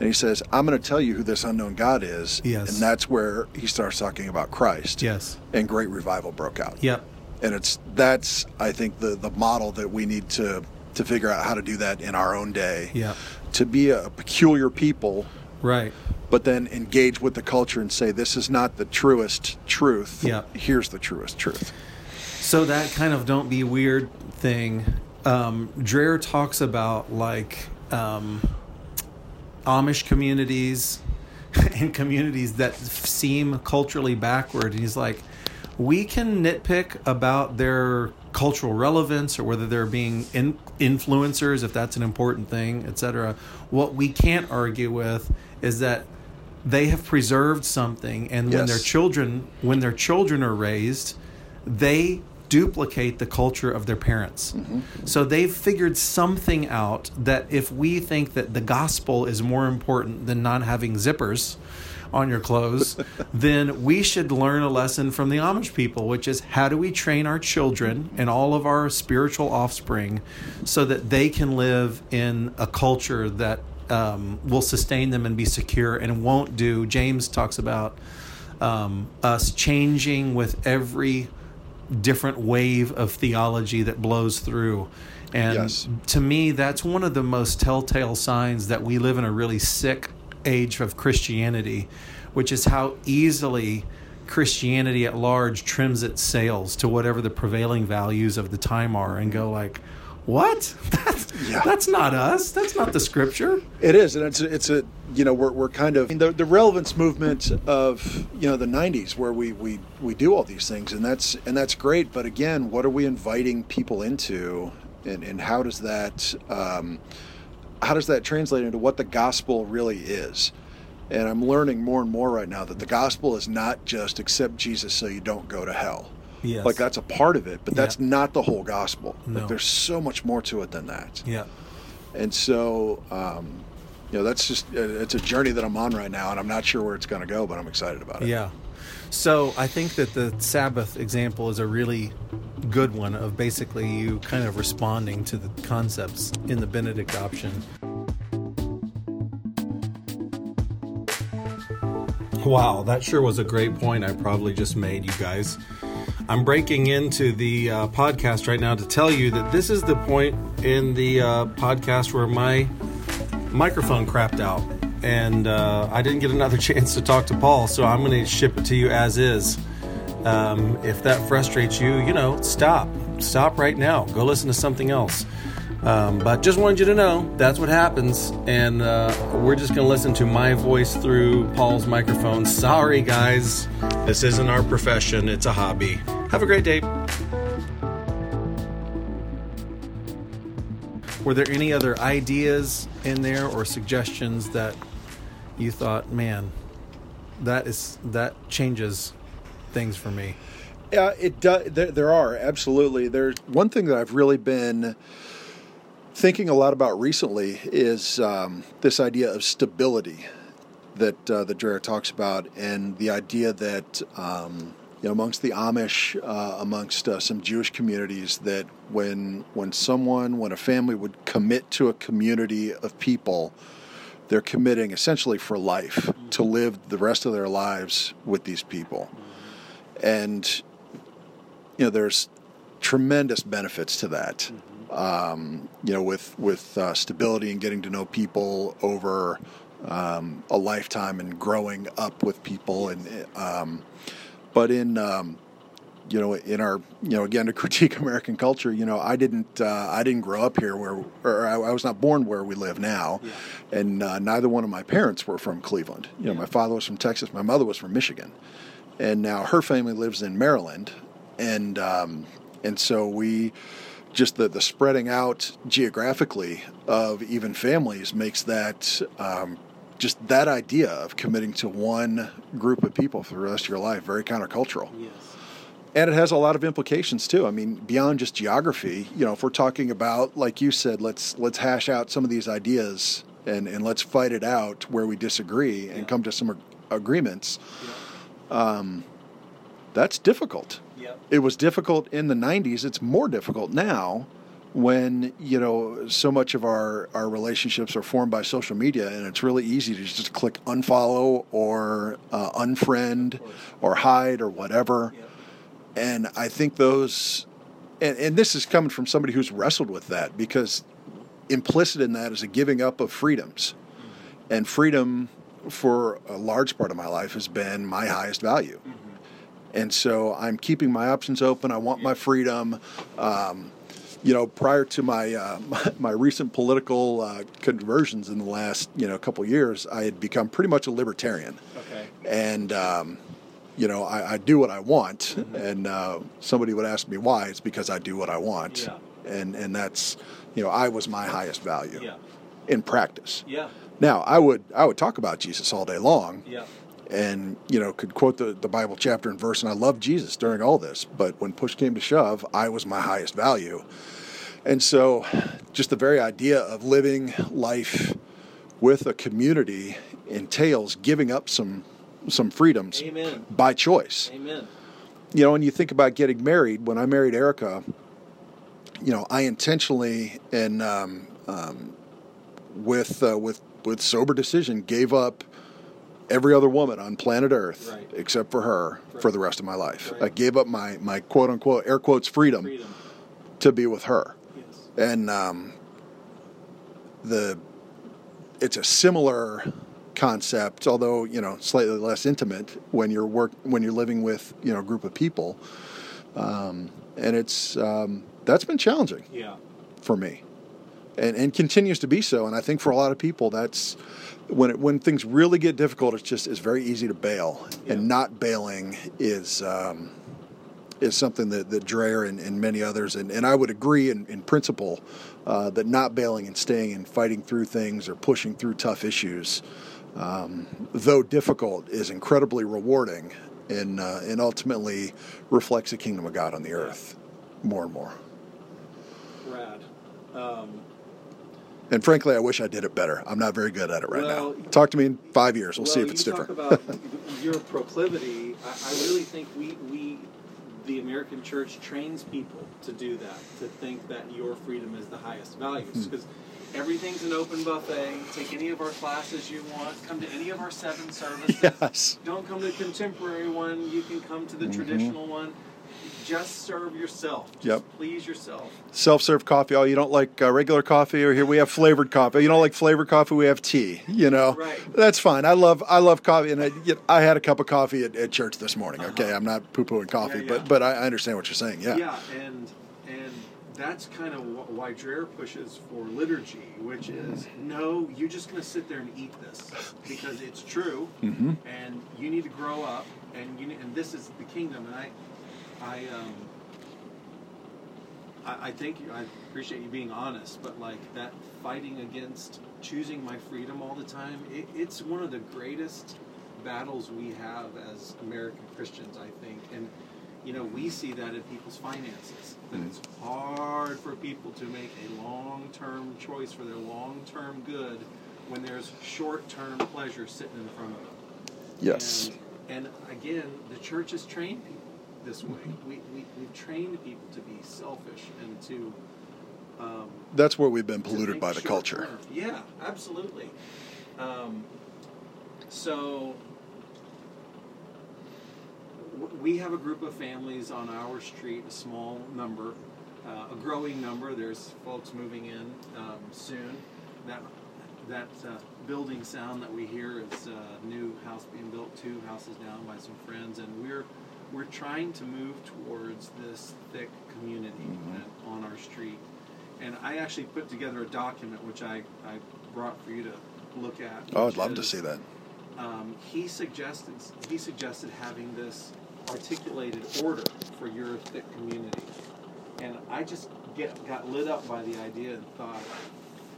And he says, I'm going to tell you who this unknown God is. Yes. And that's where he starts talking about Christ. Yes. And great revival broke out Yep. and it's that's I think the the model that we need to to figure out how to do that in our own day. Yeah. To be a peculiar people, Right. But then engage with the culture and say this is not the truest truth. Yeah. Here's the truest truth. So that kind of don't be weird thing, um, Dreher talks about like um, Amish communities and communities that seem culturally backward. And he's like, we can nitpick about their cultural relevance or whether they're being in- influencers, if that's an important thing, etc. What we can't argue with is that they have preserved something, and when their children, when their children are raised, they duplicate the culture of their parents. Mm-hmm. So they've figured something out that if we think that the gospel is more important than not having zippers on your clothes, then we should learn a lesson from the Amish people, which is how do we train our children and all of our spiritual offspring so that they can live in a culture that um, will sustain them and be secure and won't do. James talks about um, us changing with every different wave of theology that blows through. And Yes. to me, that's one of the most telltale signs that we live in a really sick age of Christianity, which is how easily Christianity at large trims its sails to whatever the prevailing values of the time are and go like, what? That's, Yeah. that's not us. That's not the scripture. It is, and it's a, it's a you know we're, we're kind of the, the relevance movement of you know the '90s where we, we we do all these things, and that's and that's great. But again, what are we inviting people into, and, and how does that um, how does that translate into what the gospel really is? And I'm learning more and more right now that the gospel is not just accept Jesus so you don't go to hell. Yes. Like that's a part of it, but Yeah. that's not the whole gospel. No. Like there's so much more to it than that Yeah. and so um, you know that's just uh, it's a journey that i'm on right now and i'm not sure where it's going to go but i'm excited about it Yeah. So I think that the Sabbath example is a really good one of basically you kind of responding to the concepts in the Benedict option. Wow, that sure was a great point I probably just made, you guys. I'm breaking into the uh, podcast right now to tell you that this is the point in the uh, podcast where my microphone crapped out and uh, I didn't get another chance to talk to Paul, so I'm going to ship it to you as is. Um, if that frustrates you, you know, stop. Stop right now. Go listen to something else. Um, but just wanted you to know that's what happens, and uh, we're just going to listen to my voice through Paul's microphone. Sorry, guys. This isn't our profession, it's a hobby. Have a great day. Were there any other ideas in there or suggestions that you thought, man, that is that changes things for me? yeah it does there, there are absolutely there's one thing that i've really been thinking a lot about recently is um, this idea of stability that uh, that Dreher talks about, and the idea that um, you know amongst the Amish, uh, amongst uh, some Jewish communities, that when when someone, when a family would commit to a community of people, they're committing essentially for life to live the rest of their lives with these people, and you know there's tremendous benefits to that. Um, you know, with with uh, stability and getting to know people over um, a lifetime and growing up with people, and um, but in um, you know, in our you know, again to critique American culture, you know, I didn't uh, I didn't grow up here where, or I, I was not born where we live now, and uh, neither one of my parents were from Cleveland. You know, my father was from Texas, my mother was from Michigan, and now her family lives in Maryland and um, and so we just the the spreading out geographically of even families makes that. Um, just that idea of committing to one group of people for the rest of your life very countercultural Yes. and it has a lot of implications too. I mean, beyond just geography, you know, if we're talking about, like you said, let's let's hash out some of these ideas and and let's fight it out where we disagree and Yeah. come to some ag- agreements. Yeah. Um, that's difficult. Yep. It was difficult in the '90s. It's more difficult now, when you know so much of our our relationships are formed by social media, and it's really easy to just click unfollow or uh, unfriend or hide or whatever. And I think those, and, and this is coming from somebody who's wrestled with that because implicit in that is a giving up of freedoms. And freedom for a large part of my life has been my highest value. And so I'm keeping my options open. I want my freedom. Um, you know, prior to my, uh, my my recent political uh, conversions in the last you know couple years, I had become pretty much a libertarian Okay. and um, you know I, I do what I want, and uh, somebody would ask me why. It's because I do what I want, Yeah. and and that's you know I was my highest value Yeah. in practice. Yeah. Now I would I would talk about Jesus all day long, Yeah. And you know could quote the, the Bible chapter and verse, and I loved Jesus during all this. But when push came to shove, I was my highest value, and so just the very idea of living life with a community entails giving up some some freedoms Amen. by choice. Amen. You know, when you think about getting married, when I married Erica, you know, I intentionally and um, um, with uh, with with sober decision gave up every other woman on planet Earth Right. except for her for the rest of my life. Right. I gave up my my quote unquote air quotes freedom, Freedom. to be with her Yes. and um, the it's a similar concept, although you know slightly less intimate when you're work when you're living with you know a group of people, um, and it's um, that's been challenging Yeah. for me, and and continues to be so. And I think for a lot of people, that's when it, when things really get difficult, it's just it's very easy to bail, Yeah. and not bailing is. Um, is something that, that Dreher and, and many others, and, and I would agree in, in principle uh, that not bailing and staying and fighting through things or pushing through tough issues, um, though difficult, is incredibly rewarding and, uh, and ultimately reflects the kingdom of God on the earth more and more. Rad. Um, And frankly, I wish I did it better. I'm not very good at it right Well, now. Talk to me in five years. We'll, see if it's talk different. about your proclivity. I, I really think we, we, the American church, trains people to do that, to think that your freedom is the highest values. Hmm. Because everything's an open buffet. Take any of our classes you want. Come to any of our seven services. yes. Don't come to the contemporary one. You can come to the Mm-hmm. traditional one. Just serve yourself. Just Yep. please yourself. self-serve coffee. Oh, you don't like uh, regular coffee, or here we have flavored coffee. You don't like flavored coffee, we have tea. You know, Right. that's fine. I love I love coffee, and I, you know, I had a cup of coffee at, at church this morning. Okay, I'm not poo-pooing coffee, Uh-huh. Yeah, yeah. but but I I understand what you're saying. Yeah, Yeah, and and that's kind of why Dreher pushes for liturgy, which is no, you're just going to sit there and eat this because it's true, Mm-hmm. and you need to grow up, and you need, and this is the kingdom, and I, I um. I, I think you, I appreciate you being honest, but like that fighting against choosing my freedom all the time, it, it's one of the greatest battles we have as American Christians, I think. And, you know, we see that in people's finances. That it's hard for people to make a long term choice for their long term good when there's short term pleasure sitting in front of them. yes, And, and again, the church has trained people this way. We, we, we've trained people to be selfish and to. Um, that's where we've been polluted by the short culture. term. Yeah, absolutely. Um, so w- we have a group of families on our street, a small number, uh, a growing number. There's folks moving in um, soon. That that uh, building sound that we hear is a new house being built, two houses down by some friends, and we're we're trying to move towards this thick community Mm-hmm. on our street. And I actually put together a document which I, I brought for you to look at. Oh, I'd love to see that. Um, he suggested he suggested having this articulated order for your thick community. And I just get got lit up by the idea and thought,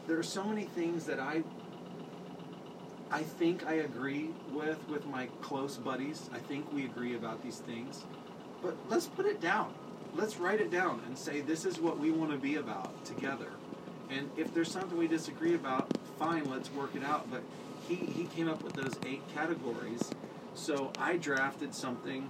there are so many things that I I think I agree with with my close buddies. I think we agree about these things. But let's put it down. Let's write it down and say this is what we want to be about together. And if there's something we disagree about, fine, let's work it out. But he, he came up with those eight categories. So I drafted something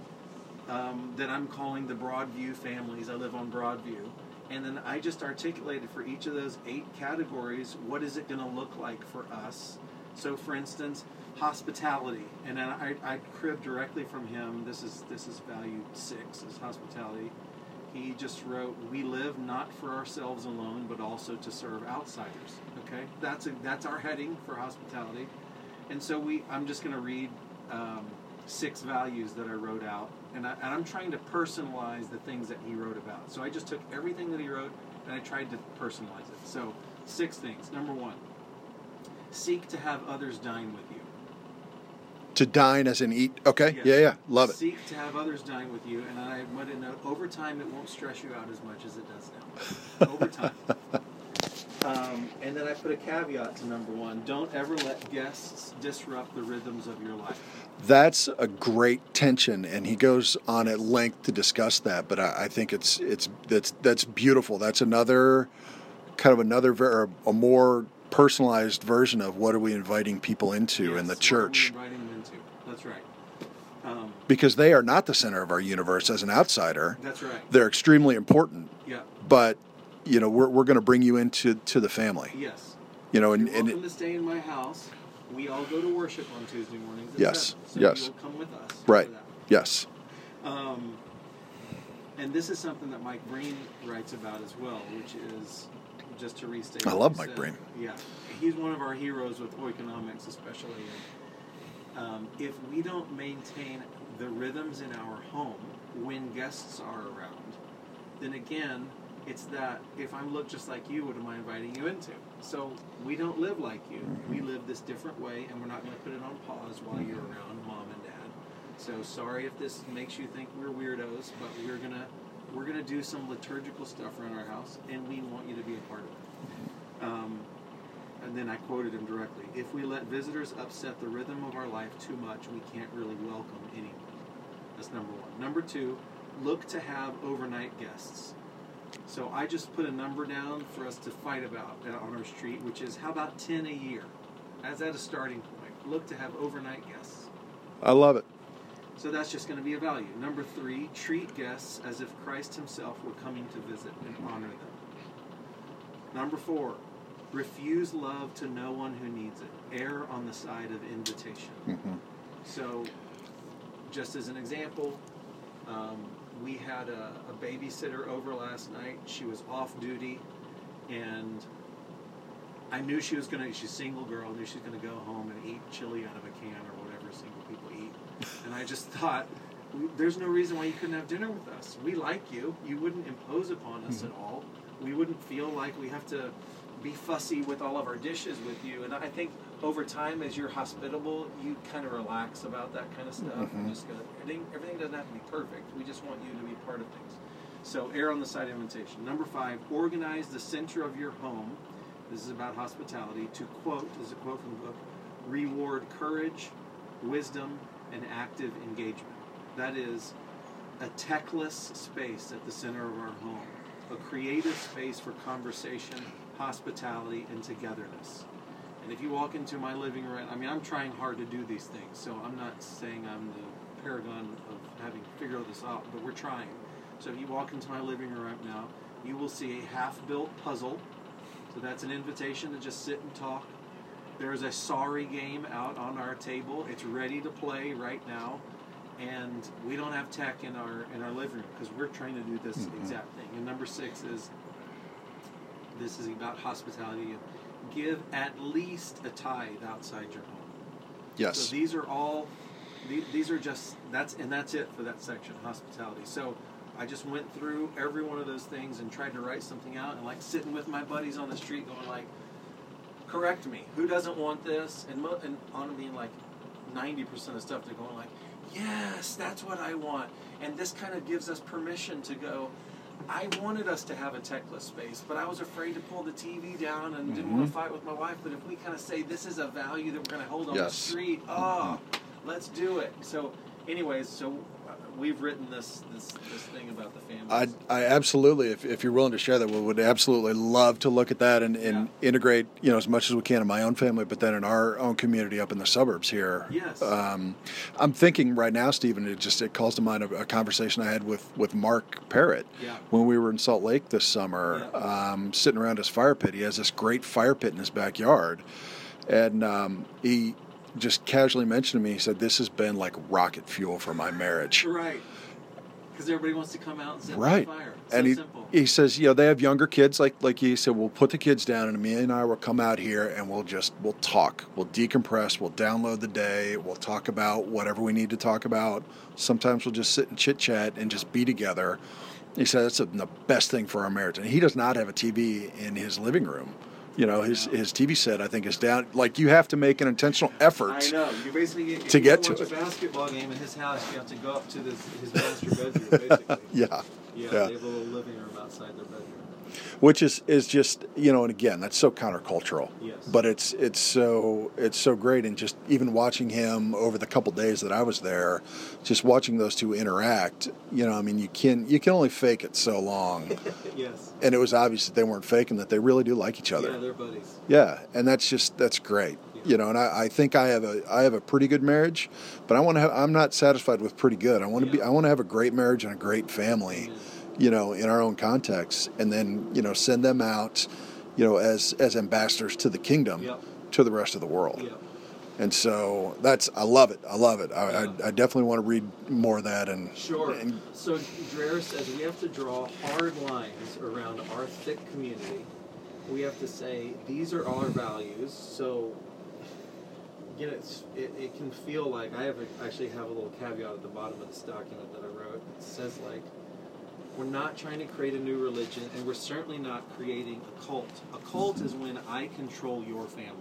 um, that I'm calling the Broadview families. I live on Broadview. And then I just articulated for each of those eight categories what is it going to look like for us. So, for instance, hospitality, and then I, I cribbed directly from him. This is this is value six is hospitality. He just wrote, "We live not for ourselves alone, but also to serve outsiders." Okay, that's a, that's our heading for hospitality, and so we. I'm just going to read um, six values that I wrote out, and, I, and I'm trying to personalize the things that he wrote about. So I just took everything that he wrote and I tried to personalize it. So six things. Number one, seek to have others dine with you. To dine as in eat. Okay. Yes. Yeah, yeah. Love it. Seek to have others dine with you, and I want to note over time it won't stress you out as much as it does now. over time. Um, and then I put a caveat to number one: don't ever let guests disrupt the rhythms of your life. That's a great tension, and he goes on at length to discuss that. But I, I think it's it's that's that's beautiful. That's another kind of another ver- a more personalized version of what are we inviting people into in Yes, the are we church inviting them into? That's right. Um, because they are not the center of our universe as an outsider. that's right. They're extremely important, Yeah. but you know we're we're going to bring you into to the family. Yes. You know, and, You're and welcome to stay in my house. We all go to worship on Tuesday mornings. Yes, 7, So yes. You'll come with us. right, yes, Um, and this is something that Mike Breen writes about as well, which is just to restate. I love Mike. Breen. Yeah, he's one of our heroes with economics, especially. Um, if we don't maintain the rhythms in our home when guests are around, then again, it's that if I'm look just like you, what am I inviting you into? So we don't live like you. We live this different way, and we're not going to put it on pause while you're around mom and dad. So sorry if this makes you think we're weirdos, but we're gonna we're gonna do some liturgical stuff around our house, and we want you to be a part of it. Um, and then I quoted him directly: "If we let visitors upset the rhythm of our life too much, we can't really welcome anyone." That's number one. Number two, look to have overnight guests. So I just put a number down for us to fight about on our street, which is how about ten a year? As at a starting point, look to have overnight guests. I love it. So that's just going to be a value. Number three, treat guests as if Christ Himself were coming to visit and honor them. Number four, refuse love to no one who needs it. Err on the side of invitation. hmm So, just as an example, um, we had a, a babysitter over last night. She was off duty, and I knew she was gonna. She's a single girl. Knew she was gonna go home and eat chili out of a can or whatever single people eat. And I just thought, there's no reason why you couldn't have dinner with us. We like you. You wouldn't impose upon us at all. We wouldn't feel like we have to be fussy with all of our dishes with you. And I think over time, as you're hospitable, you kind of relax about that kind of stuff. And Mhm. just go, everything, everything doesn't have to be perfect. We just want you to be part of things. So err on the side of invitation. Number five, organize the center of your home. This is about hospitality. To quote, this is a quote from the book, reward courage, wisdom, and active engagement. That is a techless space at the center of our home, a creative space for conversation, hospitality, and togetherness. And if you walk into my living room, I mean, I'm trying hard to do these things, so I'm not saying I'm the paragon of having figured this out, but we're trying. So if you walk into my living room right now, you will see a half-built puzzle. So that's an invitation to just sit and talk. There is a sorry game out on our table. It's ready to play right now, and we don't have tech in our in our living room because we're trying to do this Mhm. exact thing. And number six is this is about hospitality. Give at least a tithe outside your home. Yes. So these are all, these are just that's and that's it for that section, hospitality. So I just went through every one of those things and tried to write something out, and like sitting with my buddies on the street, going like, "Correct me. Who doesn't want this?" And mo- and on being like, ninety percent of stuff they're going like, yes, that's what I want. And this kind of gives us permission to go. I wanted us to have a techless space, but I was afraid to pull the TV down and didn't want to mm-hmm. fight with my wife. But if we kind of say this is a value that we're going to hold on the street, oh, let's do it. So, anyways, so we've written this this this thing about the I. I absolutely, if, if you're willing to share that, we would absolutely love to look at that and, and integrate, you know, as much as we can in my own family, but then in our own community up in the suburbs here. Yes. Um, I'm thinking right now, Stephen, it just it calls to mind a, a conversation I had with, with Mark Parrott Yeah. when we were in Salt Lake this summer, Yeah. um, sitting around his fire pit. He has this great fire pit in his backyard, and um, he just casually mentioned to me. He said, "This has been like rocket fuel for my marriage." right. Because everybody wants to come out and set right fire. So and he, simple. he says you know they have younger kids like like he said we'll put the kids down and me and i will come out here and we'll just we'll talk we'll decompress we'll download the day we'll talk about whatever we need to talk about sometimes we'll just sit and chit chat and just be together he said that's the best thing for our marriage and he does not have a tv in his living room you know his his tv set i think is down like you have to make an intentional effort I know. You basically if to you get to watch it. a basketball game in his house. You have to go up to this, his master bedroom, basically. yeah Yeah, Yeah. they have a little living room outside their bedroom. Which is is just you know and again that's so countercultural Yes. but it's it's so it's so great and just even watching him over the couple days that I was there just watching those two interact you know I mean you can you can only fake it so long yes. and it was obvious that they weren't faking that they really do like each other Yeah, they're buddies. yeah, and that's just that's great. You know, and I, I think I have a I have a pretty good marriage, but I want to have I'm not satisfied with pretty good. I want to be I want to have a great marriage and a great family, Amen. You know, in our own context, and then you know send them out, you know, as as ambassadors to the kingdom, Yep. to the rest of the world. Yeah. And so that's I love it. I love it. I, Yeah. I, I definitely want to read more of that and Sure. and So Dreher says we have to draw hard lines around our thick community. We have to say these are our values. So again, it's, it, it can feel like I have a, actually have a little caveat at the bottom of this document that I wrote. It says like we're not trying to create a new religion, and we're certainly not creating a cult. A cult is when I control your family.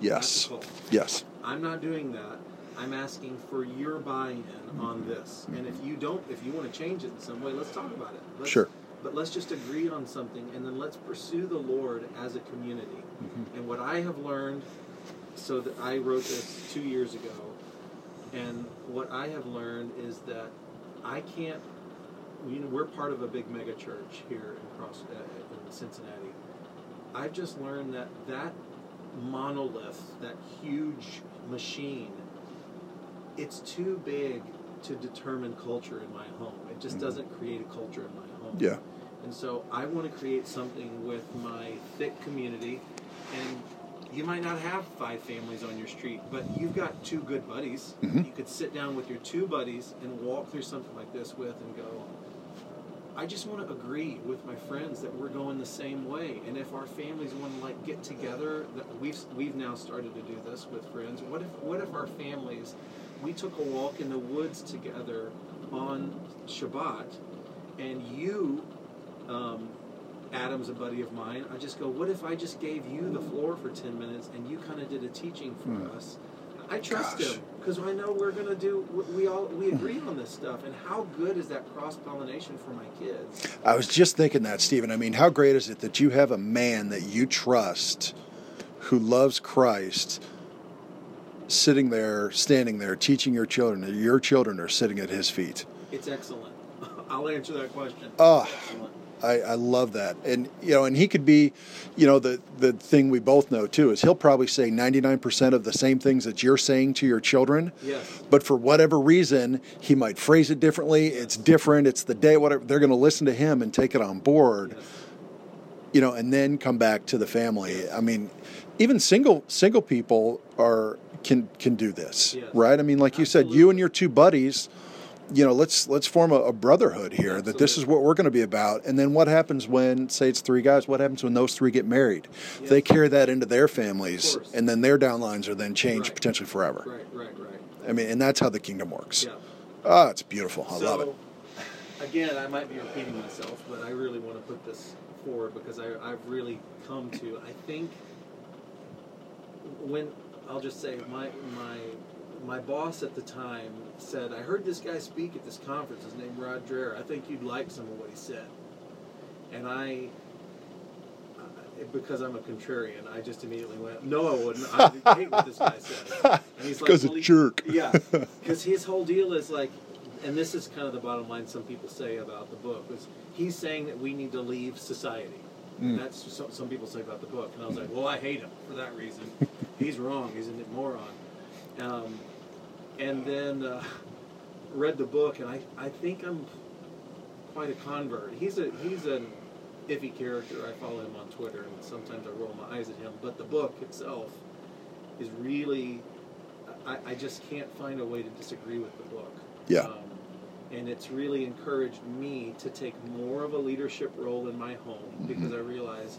yes, That's a cult. yes, I'm not doing that. I'm asking for your buy-in on this. And if you don't, if you want to change it in some way, let's talk about it. Let's, Sure. But let's just agree on something, and then let's pursue the Lord as a community. Mm-hmm. And what I have learned, so that I wrote this two years ago, and what I have learned is that I can't. You know, we're part of a big mega church here in cross uh, in Cincinnati. I've just learned that that monolith, that huge machine, it's too big to determine culture in my home. It just Mhm. doesn't create a culture in my home. yeah, And so I want to create something with my thick community. And you might not have five families on your street, but you've got two good buddies. Mhm. You could sit down with your two buddies and walk through something like this with and go, I just want to agree with my friends that we're going the same way. And if our families want to like get together, that we've we've now started to do this with friends. What if what if our families we took a walk in the woods together on Shabbat and you um, Adam's a buddy of mine. I just go, what if I just gave you the floor for 10 minutes and you kind of did a teaching for Hmm. us? I trust Gosh. him because I know we're going to do, we- all, we agree on this stuff. And how good is that cross pollination for my kids? I was just thinking that, Stephen. I mean, how great is it that you have a man that you trust who loves Christ sitting there, standing there, teaching your children, that your children are sitting at his feet? It's excellent. I'll answer that question. Oh. Excellent. I, I love that. And, you know, and he could be, you know, the, the thing we both know too is he'll probably say 99% of the same things that you're saying to your children. Yes. But for whatever reason, he might phrase it differently. It's different. It's the day, whatever. They're going to listen to him and take it on board. Yes. you know, and then come back to the family. I mean, even single single people are can can do this, Yes. right? I mean, like you said, you and your two buddies, you know, let's let's form a, a brotherhood here. That this is what we're going to be about. And then what happens when, say, it's three guys? What happens when those three get married? They carry that into their families, and then their downlines are then changed Right. potentially forever. Right, right, right. I mean, and that's how the kingdom works. Yeah. Ah, it's beautiful. I so, love it. Again, I might be repeating myself, but I really want to put this forward because I, I've really come to. I think when I'll just say my my my boss at the time said, I heard this guy speak at this conference. His name Rod Dreher. I think you'd like some of what he said. And I, uh, because I'm a contrarian, I just immediately went, No, I wouldn't. I hate what this guy said. And he's like, Because "Well, a jerk. yeah, because his whole deal is like, and this is kind of the bottom line. Some people say about the book is he's saying that we need to leave society. Mm. And that's some, some people say about the book, and I was like, well, I hate him for that reason. he's wrong. He's a moron. Um, and then uh, read the book, and I, I think I'm quite a convert. He's a he's an iffy character. I follow him on Twitter, and sometimes I roll my eyes at him. But the book itself is really, I, I just can't find a way to disagree with the book. Yeah. Um, and it's really encouraged me to take more of a leadership role in my home because I realize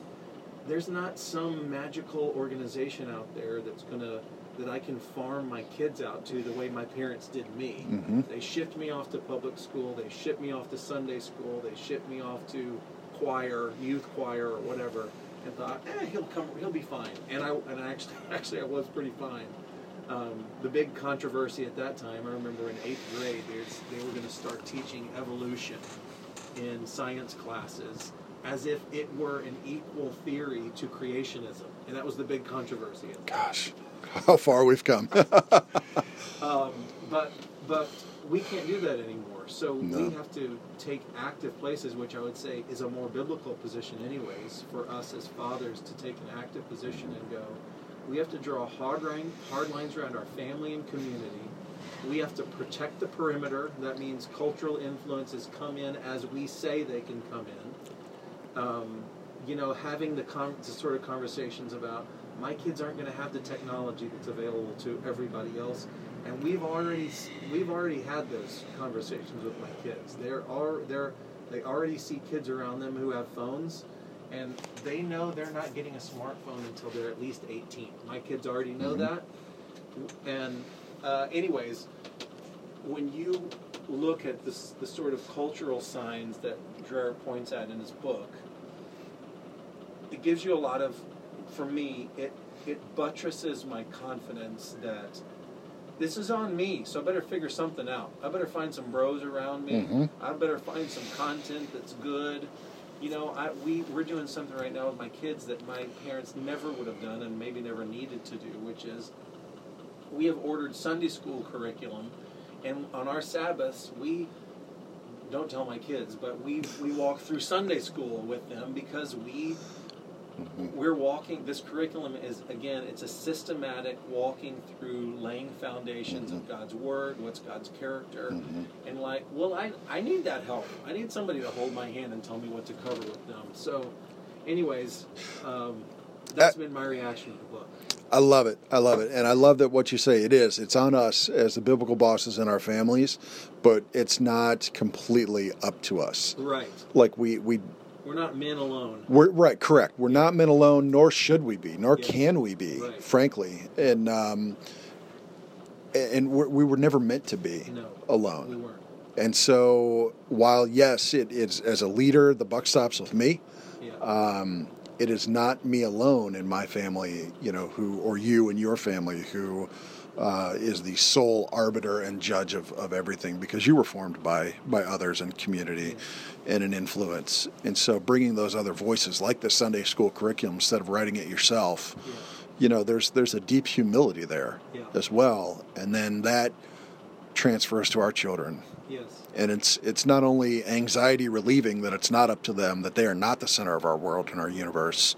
there's not some magical organization out there that's gonna that I can farm my kids out to the way my parents did me. Mhm. They shipped me off to public school. They shipped me off to Sunday school. They shipped me off to choir, youth choir, or whatever, and thought, eh, he'll come, he'll be fine. And I and I actually actually I was pretty fine. Um, the big controversy at that time, I remember in eighth grade, they were going to start teaching evolution in science classes as if it were an equal theory to creationism. And that was the big controversy. Gosh. time. How far we've come. Um, but but we can't do that anymore. So No. we have to take active places, which I would say is a more biblical position, anyways, for us as fathers to take an active position and go. We have to draw hard line, hard lines around our family and community. We have to protect the perimeter. That means cultural influences come in as we say they can come in. Um, you know, having the, con- the sort of conversations about my kids aren't going to have the technology that's available to everybody else, and we've already we've already had those conversations with my kids. There are they're they already see kids around them who have phones, and they know they're not getting a smartphone until they're at least 18. My kids already know Mhm. that, and uh, anyways, when you look at this, the sort of cultural signs that Dreher points at in his book, it gives you a lot of, for me, it it buttresses my confidence that this is on me, so I better figure something out. I better find some bros around me. Mhm. I better find some content that's good. You know, I, we we're doing something right now with my kids that my parents never would have done and maybe never needed to do, which is we have ordered Sunday school curriculum, and on our Sabbaths we don't tell my kids, but we we walk through Sunday school with them because we we're walking. This curriculum is again, it's a systematic walking through laying foundations of God's word, what's God's character, Mhm. and like, well, I I need that help. I need somebody to hold my hand and tell me what to cover with them. So, anyways, um, that's Uh, been my reaction to the book. I love it. I love it. And I love that what you say it is. It's on us as the biblical bosses in our families, but it's not completely up to us. Right. Like we we We're not men alone. we're right, correct. We're not men alone, nor should we be, nor Yes. can we be, Right. frankly. And um and we're, we were never meant to be No, alone. we weren't. And so, while yes, it is as a leader, the buck stops with me. Yeah. Um, it is not me alone in my family, you know, who or you and your family who uh, is the sole arbiter and judge of, of everything because you were formed by by others and community and an influence. And so, bringing those other voices, like the Sunday school curriculum, instead of writing it yourself, yeah. you know, there's there's a deep humility there Yeah. as well, and then that transfers to our children Yes. and it's it's not only anxiety relieving that it's not up to them that they are not the center of our world and our universe,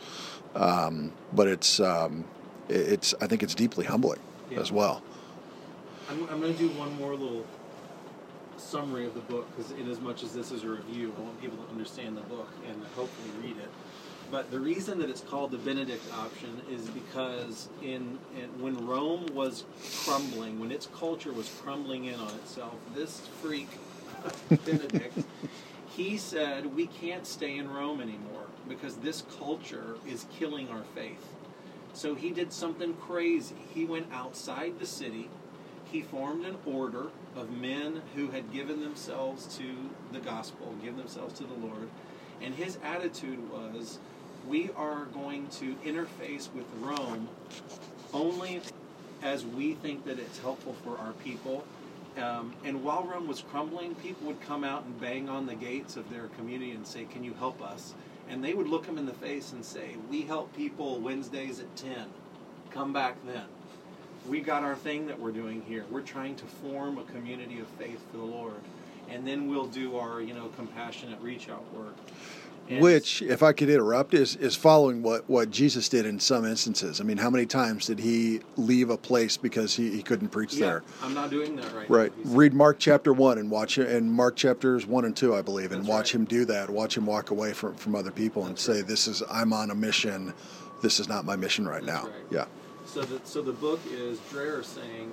um, but it's um, it's I think it's deeply humbling Yeah. as well. I'm, I'm going to do one more little summary of the book because, in as much as this is a review, I want people to understand the book and hopefully read it. But the reason that it's called the Benedict option is because in, in when Rome was crumbling, when its culture was crumbling in on itself, this freak Benedict, he said we can't stay in Rome anymore because this culture is killing our faith. So he did something crazy. He went outside the city. He formed an order of men who had given themselves to the gospel, given themselves to the Lord. And his attitude was we are going to interface with Rome only as we think that it's helpful for our people. Um, and while Rome was crumbling, people would come out and bang on the gates of their community and say, Can you help us? And they would look them in the face and say, We help people Wednesdays at 10. Come back then. We got our thing that we're doing here. We're trying to form a community of faith for the Lord. And then we'll do our, you know, compassionate reach out work. And Which, if I could interrupt, is, is following what, what Jesus did in some instances. I mean, how many times did he leave a place because he, he couldn't preach yeah, there? I'm not doing that right, Right. Read Mark chapter one and watch it, and Mark chapters one and two, I believe, and That's watch right. him do that. Watch him walk away from, from other people and That's say, right. "This is I'm on a mission. This is not my mission right That's now." right. Yeah. So the, so the book is Dreher saying,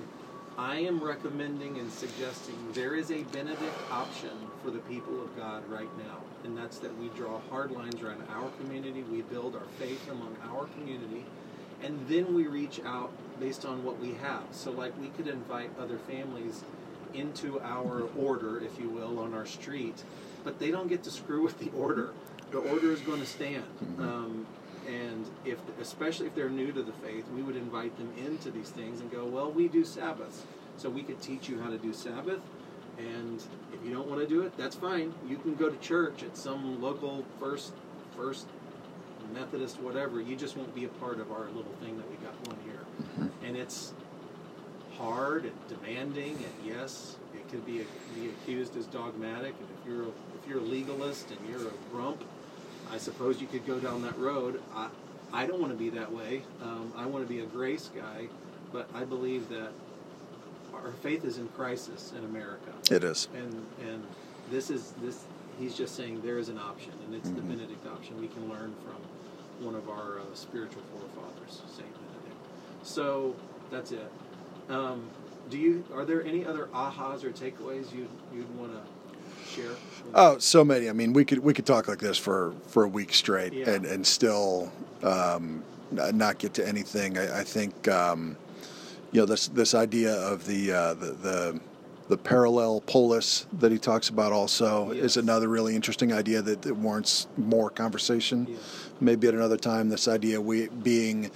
I am recommending and suggesting there is a Benedict option for the people of God right now. And that's that we draw hard lines around our community, we build our faith among our community, and then we reach out based on what we have. So, like, we could invite other families into our order, if you will, on our street, but they don't get to screw with the order. The order is going to stand. Um, and if, especially if they're new to the faith, we would invite them into these things and go, well, we do Sabbaths, so we could teach you how to do Sabbath. And if you don't want to do it, that's fine. You can go to church at some local first, first Methodist, whatever. You just won't be a part of our little thing that we got going here. Mm-hmm. And it's hard and demanding, and yes, it could be, be accused as dogmatic. And if you're a, if you're a legalist and you're a grump, I suppose you could go down that road. I, I don't want to be that way. Um, I want to be a grace guy, but I believe that our faith is in crisis in America, It is. and and this is this. He's just saying there is an option, and it's the Mhm. Benedict option. We can learn from one of our uh, spiritual forefathers, Saint Benedict. So that's it. Um, do you? Are there any other ahas or takeaways you you'd want to share? Oh, so many. I mean, we could we could talk like this for, for a week straight Yeah. and and still um, not get to anything. I, I think um, you know this this idea of the uh, the, the the parallel polis that he talks about also Yes. is another really interesting idea that, that warrants more conversation. Yes. Maybe at another time. This idea we being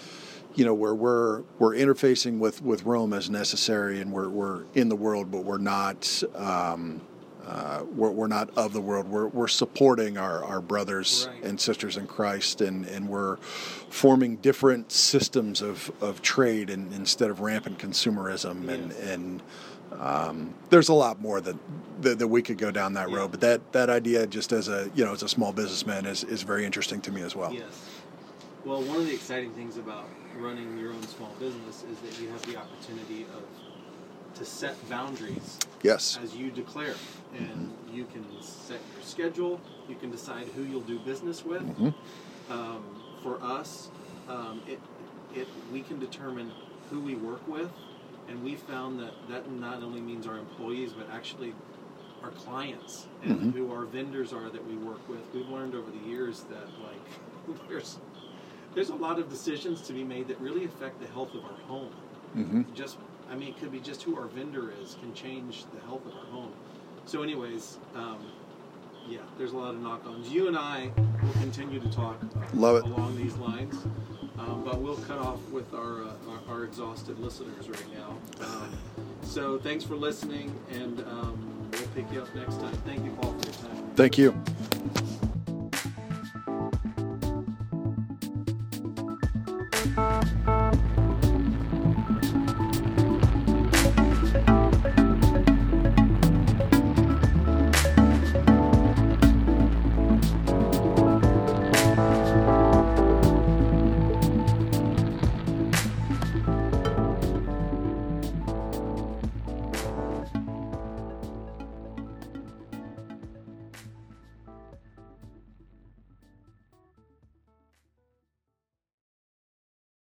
you know where we're we're interfacing with with Rome as necessary, and we're we're in the world, but we're not. Um, uh, we're, we're not of the world. We're, we're supporting our, our brothers Right. and sisters in Christ, and, and we're forming different systems of, of trade and, instead of rampant consumerism. And, and um, there's a lot more that, that, that we could go down that Yeah. road. But that, that idea, just as a you know as a small businessman, is, is very interesting to me as well. Yes. Well, one of the exciting things about running your own small business is that you have the opportunity of to set boundaries Yes. as you declare, and you can set your schedule. You can decide who you'll do business with. Mhm. Um, for us, um, it it we can determine who we work with, and we found that that not only means our employees, but actually our clients and Mhm. who our vendors are that we work with. We've learned over the years that like there's there's a lot of decisions to be made that really affect the health of our home hmm just I mean, it could be just who our vendor is can change the health of our home. So, anyways, um, yeah, there's a lot of knock-ons. You and I will continue to talk uh, Love it. along these lines, um, but we'll cut off with our, uh, our our exhausted listeners right now. Um, so, thanks for listening, and um, we'll pick you up next time. Thank you, Paul, for your time. Thank you.